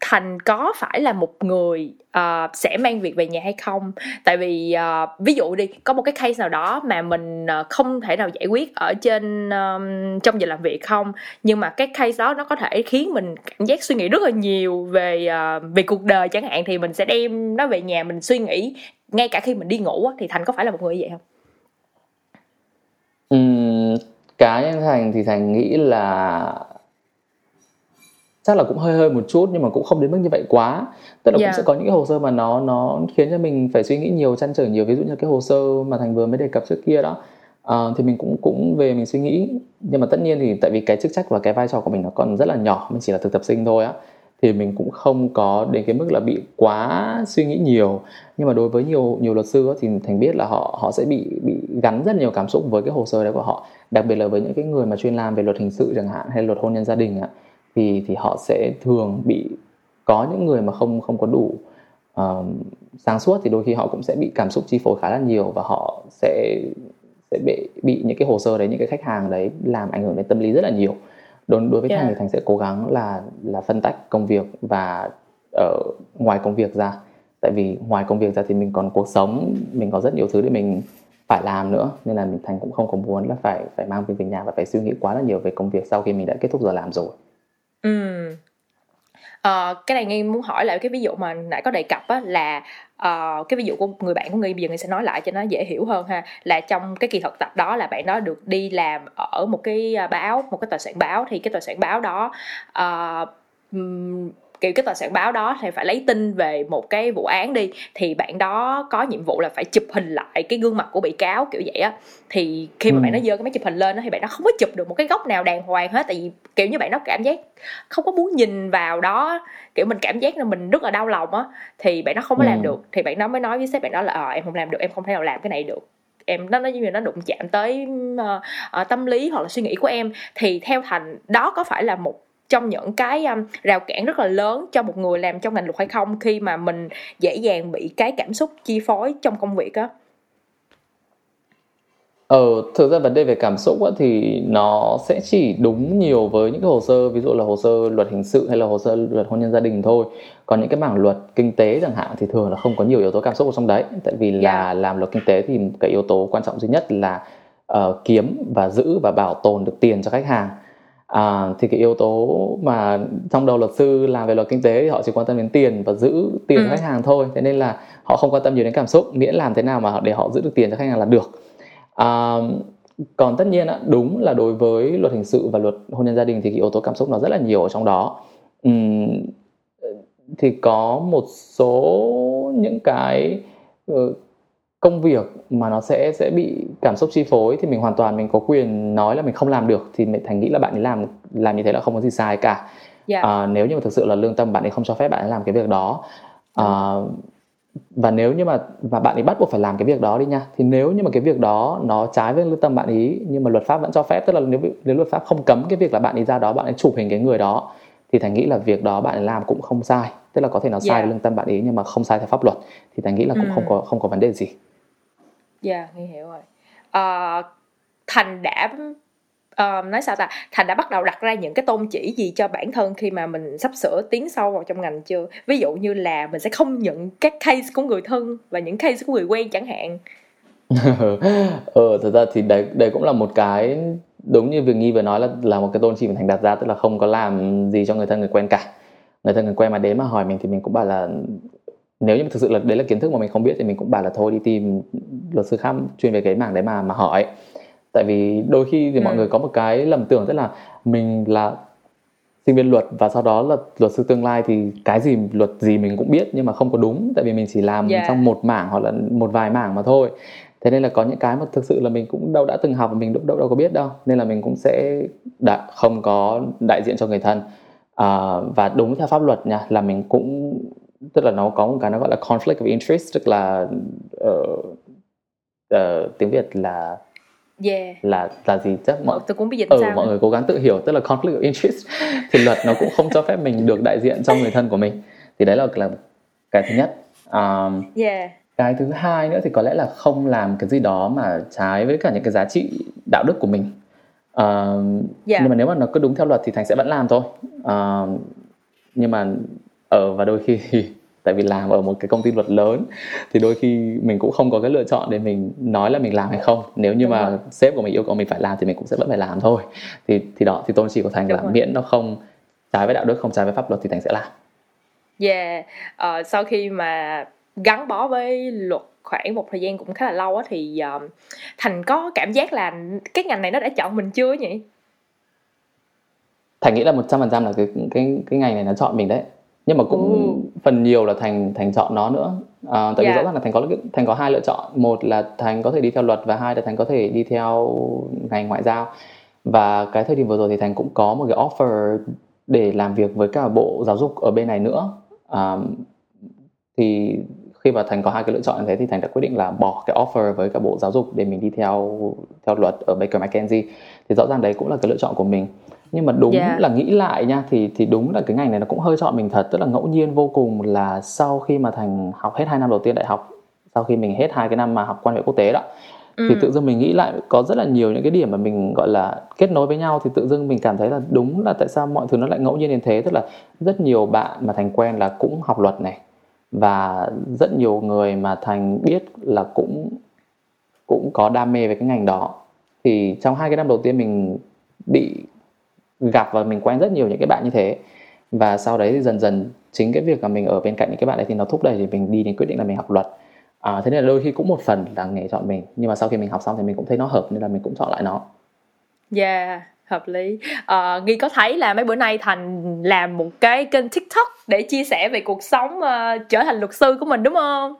thành có phải là một người uh, sẽ mang việc về nhà hay không? Tại vì uh, ví dụ đi có một cái case nào đó mà mình uh, không thể nào giải quyết ở trên um, trong giờ làm việc không? Nhưng mà cái case đó nó có thể khiến mình cảm giác suy nghĩ rất là nhiều về uh, về cuộc đời chẳng hạn thì mình sẽ đem nó về nhà mình suy nghĩ. Ngay cả khi mình đi ngủ thì thành có phải là một người như vậy không? Uhm, cá nhân thành thì thành nghĩ là chắc là cũng hơi hơi một chút nhưng mà cũng không đến mức như vậy quá. Tức là yeah. cũng sẽ có những cái hồ sơ mà nó nó khiến cho mình phải suy nghĩ nhiều chăn trở nhiều. Ví dụ như cái hồ sơ mà thành vừa mới đề cập trước kia đó. Uh, thì mình cũng cũng về mình suy nghĩ. Nhưng mà tất nhiên thì tại vì cái chức trách và cái vai trò của mình nó còn rất là nhỏ mình chỉ là thực tập sinh thôi á thì mình cũng không có đến cái mức là bị quá suy nghĩ nhiều. Nhưng mà đối với nhiều nhiều luật sư thì thành biết là họ họ sẽ bị bị gắn rất nhiều cảm xúc với cái hồ sơ đấy của họ. Đặc biệt là với những cái người mà chuyên làm về luật hình sự chẳng hạn hay luật hôn nhân gia đình ạ thì thì họ sẽ thường bị có những người mà không không có đủ uh, sáng suốt thì đôi khi họ cũng sẽ bị cảm xúc chi phối khá là nhiều và họ sẽ sẽ bị bị những cái hồ sơ đấy những cái khách hàng đấy làm ảnh hưởng đến tâm lý rất là nhiều. Đối đối với yeah. thành thì thành sẽ cố gắng là là phân tách công việc và ở ngoài công việc ra. Tại vì ngoài công việc ra thì mình còn cuộc sống mình có rất nhiều thứ để mình phải làm nữa. Nên là mình thành cũng không có muốn là phải phải mang việc về nhà và phải suy nghĩ quá là nhiều về công việc sau khi mình đã kết thúc giờ làm rồi ừ uh, cái này nghi muốn hỏi lại cái ví dụ mà nãy có đề cập á là uh, cái ví dụ của người bạn của người bây giờ người sẽ nói lại cho nó dễ hiểu hơn ha. Là trong cái kỳ thực tập đó là bạn đó được đi làm ở một cái ờ, báo một cái tòa soạn báo thì cái tòa soạn báo đó uh, kiểu cái tờ soạn báo đó thì phải lấy tin về một cái vụ án đi thì bạn đó có nhiệm vụ là phải chụp hình lại cái gương mặt của bị cáo kiểu vậy á. Thì khi mà ừ. bạn nó dơ cái máy chụp hình lên đó, thì bạn nó không có chụp được một cái góc nào đàng hoàng hết tại vì kiểu như bạn nó cảm giác không có muốn nhìn vào đó. Kiểu mình cảm giác là mình rất là đau lòng á thì bạn nó không có ừ. làm được. Thì bạn nó mới nói với sếp bạn đó là ờ em không làm được em không thể nào làm cái này được. Em nó nó như nó đụng chạm tới uh, uh, tâm lý hoặc là suy nghĩ của em. Thì theo thành đó có phải là một trong những cái um, rào cản rất là lớn cho một người làm trong ngành luật hay không khi mà mình dễ dàng bị cái cảm xúc chi phối trong công việc á Ờ, thực ra vấn đề về cảm xúc á, thì nó sẽ chỉ đúng nhiều với những cái hồ sơ ví dụ là hồ sơ luật hình sự hay là hồ sơ luật hôn nhân gia đình thôi còn những cái mảng luật kinh tế chẳng hạn thì thường là không có nhiều yếu tố cảm xúc ở trong đấy tại vì là yeah. Dạ. làm luật kinh tế thì cái yếu tố quan trọng duy nhất là uh, kiếm và giữ và bảo tồn được tiền cho khách hàng à, thì cái yếu tố mà trong đầu luật sư làm về luật kinh tế thì họ chỉ quan tâm đến tiền và giữ tiền ừ. cho khách hàng thôi. Thế nên là họ không quan tâm nhiều đến cảm xúc miễn làm thế nào mà để họ giữ được tiền cho khách hàng là được. À, còn tất nhiên đúng là đối với luật hình sự và luật hôn nhân gia đình thì cái yếu tố cảm xúc nó rất là nhiều ở trong đó. Uhm, thì có một số những cái uh, công việc mà nó sẽ sẽ bị cảm xúc chi phối thì mình hoàn toàn mình có quyền nói là mình không làm được thì mình thành nghĩ là bạn ấy làm làm như thế là không có gì sai cả yeah. Dạ. à, nếu như mà thực sự là lương tâm bạn ấy không cho phép bạn ấy làm cái việc đó à, và nếu như mà và bạn ấy bắt buộc phải làm cái việc đó đi nha thì nếu như mà cái việc đó nó trái với lương tâm bạn ấy nhưng mà luật pháp vẫn cho phép tức là nếu nếu luật pháp không cấm cái việc là bạn ấy ra đó bạn ấy chụp hình cái người đó thì thành nghĩ là việc đó bạn ấy làm cũng không sai tức là có thể nó sai yeah. Dạ. lương tâm bạn ấy nhưng mà không sai theo pháp luật thì thành nghĩ là cũng ừ. không có không có vấn đề gì dạ yeah, nghe hiểu rồi. Uh, thành đã uh, nói sao ta? Thành đã bắt đầu đặt ra những cái tôn chỉ gì cho bản thân khi mà mình sắp sửa tiến sâu vào trong ngành chưa? Ví dụ như là mình sẽ không nhận các case của người thân và những case của người quen chẳng hạn. <laughs> Ờ thật ra thì đấy đây cũng là một cái đúng như việc nghi vừa nói là là một cái tôn chỉ mình thành đặt ra tức là không có làm gì cho người thân người quen cả. Người thân người quen mà đến mà hỏi mình thì mình cũng bảo là nếu như thực sự là đấy là kiến thức mà mình không biết thì mình cũng bảo là thôi đi tìm luật sư khác chuyên về cái mảng đấy mà mà hỏi. Tại vì đôi khi thì ừ. mọi người có một cái lầm tưởng tức là mình là sinh viên luật và sau đó là luật sư tương lai thì cái gì luật gì mình cũng biết nhưng mà không có đúng. Tại vì mình chỉ làm yeah. trong một mảng hoặc là một vài mảng mà thôi. Thế nên là có những cái mà thực sự là mình cũng đâu đã từng học và mình đâu đâu, đâu có biết đâu. Nên là mình cũng sẽ đã không có đại diện cho người thân. À, và đúng theo pháp luật nha là mình cũng tức là nó có một cái nó gọi là conflict of interest tức là uh, uh, tiếng việt là yeah. là là gì chắc mọi tôi cũng biết ừ, sao mọi người cố gắng tự hiểu tức là conflict of interest thì luật nó cũng không cho phép mình được đại diện cho người thân của mình thì đấy là là cái thứ nhất um, yeah. cái thứ hai nữa thì có lẽ là không làm cái gì đó mà trái với cả những cái giá trị đạo đức của mình uh, yeah. nhưng mà nếu mà nó cứ đúng theo luật thì thành sẽ vẫn làm thôi uh, nhưng mà ở và đôi khi <laughs> tại vì làm ở một cái công ty luật lớn thì đôi khi mình cũng không có cái lựa chọn để mình nói là mình làm hay không. Nếu như Đúng mà rồi. sếp của mình yêu cầu mình phải làm thì mình cũng sẽ vẫn phải làm thôi. Thì thì đó thì tôn chỉ của thành Đúng là rồi. miễn nó không trái với đạo đức không trái với pháp luật thì thành sẽ làm. Yeah. Uh, sau khi mà gắn bó với luật khoảng một thời gian cũng khá là lâu á thì uh, thành có cảm giác là cái ngành này nó đã chọn mình chưa nhỉ? Thành nghĩ là một trăm phần trăm là cái cái cái ngành này nó chọn mình đấy nhưng mà cũng ừ. phần nhiều là thành thành chọn nó nữa à, tại yeah. vì dạ. rõ ràng là thành có thành có hai lựa chọn một là thành có thể đi theo luật và hai là thành có thể đi theo ngành ngoại giao và cái thời điểm vừa rồi thì thành cũng có một cái offer để làm việc với cả bộ giáo dục ở bên này nữa à, thì khi mà thành có hai cái lựa chọn như thế thì thành đã quyết định là bỏ cái offer với cả bộ giáo dục để mình đi theo theo luật ở Baker McKenzie thì rõ ràng đấy cũng là cái lựa chọn của mình nhưng mà đúng yeah. Dạ. là nghĩ lại nha thì thì đúng là cái ngành này nó cũng hơi chọn mình thật tức là ngẫu nhiên vô cùng là sau khi mà thành học hết hai năm đầu tiên đại học sau khi mình hết hai cái năm mà học quan hệ quốc tế đó ừ. thì tự dưng mình nghĩ lại có rất là nhiều những cái điểm mà mình gọi là kết nối với nhau thì tự dưng mình cảm thấy là đúng là tại sao mọi thứ nó lại ngẫu nhiên đến thế tức là rất nhiều bạn mà thành quen là cũng học luật này và rất nhiều người mà thành biết là cũng cũng có đam mê về cái ngành đó thì trong hai cái năm đầu tiên mình bị gặp và mình quen rất nhiều những cái bạn như thế. Và sau đấy thì dần dần chính cái việc mà mình ở bên cạnh những cái bạn này thì nó thúc đẩy thì mình đi đến quyết định là mình học luật. À, thế nên là đôi khi cũng một phần là nghề chọn mình nhưng mà sau khi mình học xong thì mình cũng thấy nó hợp nên là mình cũng chọn lại nó. Yeah hợp lý. À, nghi có thấy là mấy bữa nay thành làm một cái kênh tiktok để chia sẻ về cuộc sống uh, trở thành luật sư của mình đúng không?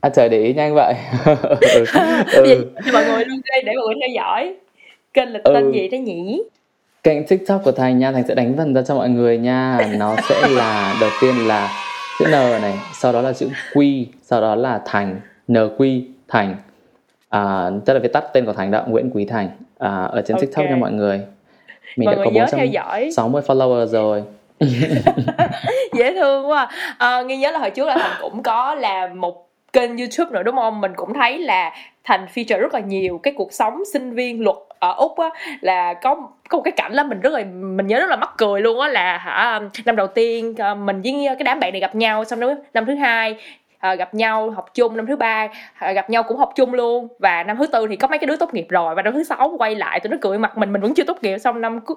À trời để ý nhanh <laughs> vậy. Ừ. ừ. mọi người luôn đây để mọi người theo dõi. Kênh lịch tên ừ. gì thế nhỉ kênh tiktok của thành nha thành sẽ đánh vần ra cho mọi người nha. Nó sẽ là đầu tiên là chữ n này sau đó là chữ q sau đó là thành nq thành. À, tức là viết tắt tên của thành đó nguyễn quý thành. À, ở trên okay. tiktok nha mọi người. Mình mọi đã người có 460 follower rồi. <laughs> Dễ thương quá. À, nghi nhớ là hồi trước là thành cũng có làm một kênh youtube nữa đúng không? Mình cũng thấy là thành feature rất là nhiều cái cuộc sống sinh viên luật ở úc á là có có một cái cảnh là mình rất là mình nhớ rất là mắc cười luôn á là hả năm đầu tiên ờ, mình với cái đám bạn này gặp nhau xong đó năm thứ hai à, gặp nhau học chung năm thứ ba à, gặp nhau cũng học chung luôn và năm thứ tư thì có mấy cái đứa tốt nghiệp rồi và năm thứ sáu quay lại tụi nó cười mặt mình mình vẫn chưa tốt nghiệp xong năm cứ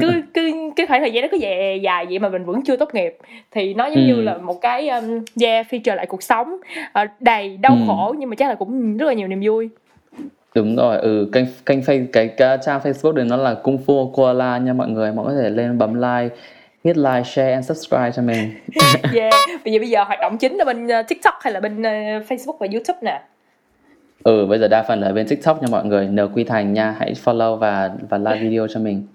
cứ cứ cái khoảng thời gian nó cứ dài dài vậy mà mình vẫn chưa tốt nghiệp thì nó giống ừ. như là một cái um, yeah feature lại cuộc sống uh, đầy đau ừ. khổ nhưng mà chắc là cũng rất là nhiều niềm vui đúng rồi ừ kênh kênh face cái, cái trang facebook này nó là kung fu koala nha mọi người mọi người có thể lên bấm like hit like, share and subscribe cho mình. <laughs> yeah. Bây giờ bây giờ hoạt động chính là bên uh, TikTok hay là bên uh, Facebook và YouTube nè? Ừ, bây giờ đa phần là bên TikTok nha mọi người. N Quy Thành nha, hãy follow và và like video cho mình.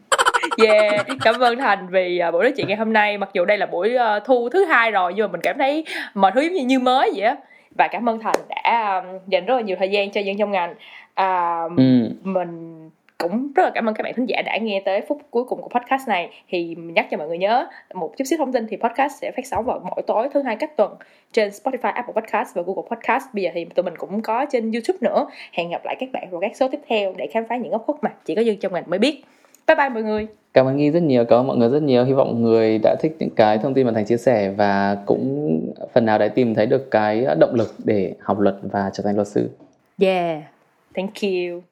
<laughs> yeah, cảm ơn Thành vì uh, buổi nói chuyện ngày hôm nay. Mặc dù đây là buổi uh, thu thứ hai rồi nhưng mà mình cảm thấy mọi thứ giống như, như mới vậy á. Và cảm ơn Thành đã um, dành rất là nhiều thời gian cho dân trong ngành. Uh, ừ. Mình cũng rất là cảm ơn các bạn thính giả đã nghe tới phút cuối cùng của podcast này. Thì nhắc cho mọi người nhớ một chút xíu thông tin thì podcast sẽ phát sóng vào mỗi tối thứ hai cách tuần trên Spotify, Apple Podcast và Google Podcast. Bây giờ thì tụi mình cũng có trên YouTube nữa. Hẹn gặp lại các bạn vào các số tiếp theo để khám phá những góc khuất mà chỉ có dân trong ngành mới biết. Bye bye mọi người. Cảm ơn nghi rất nhiều cảm ơn mọi người rất nhiều. Hy vọng mọi người đã thích những cái thông tin mà thành chia sẻ và cũng phần nào đã tìm thấy được cái động lực để học luật và trở thành luật sư. Yeah thank you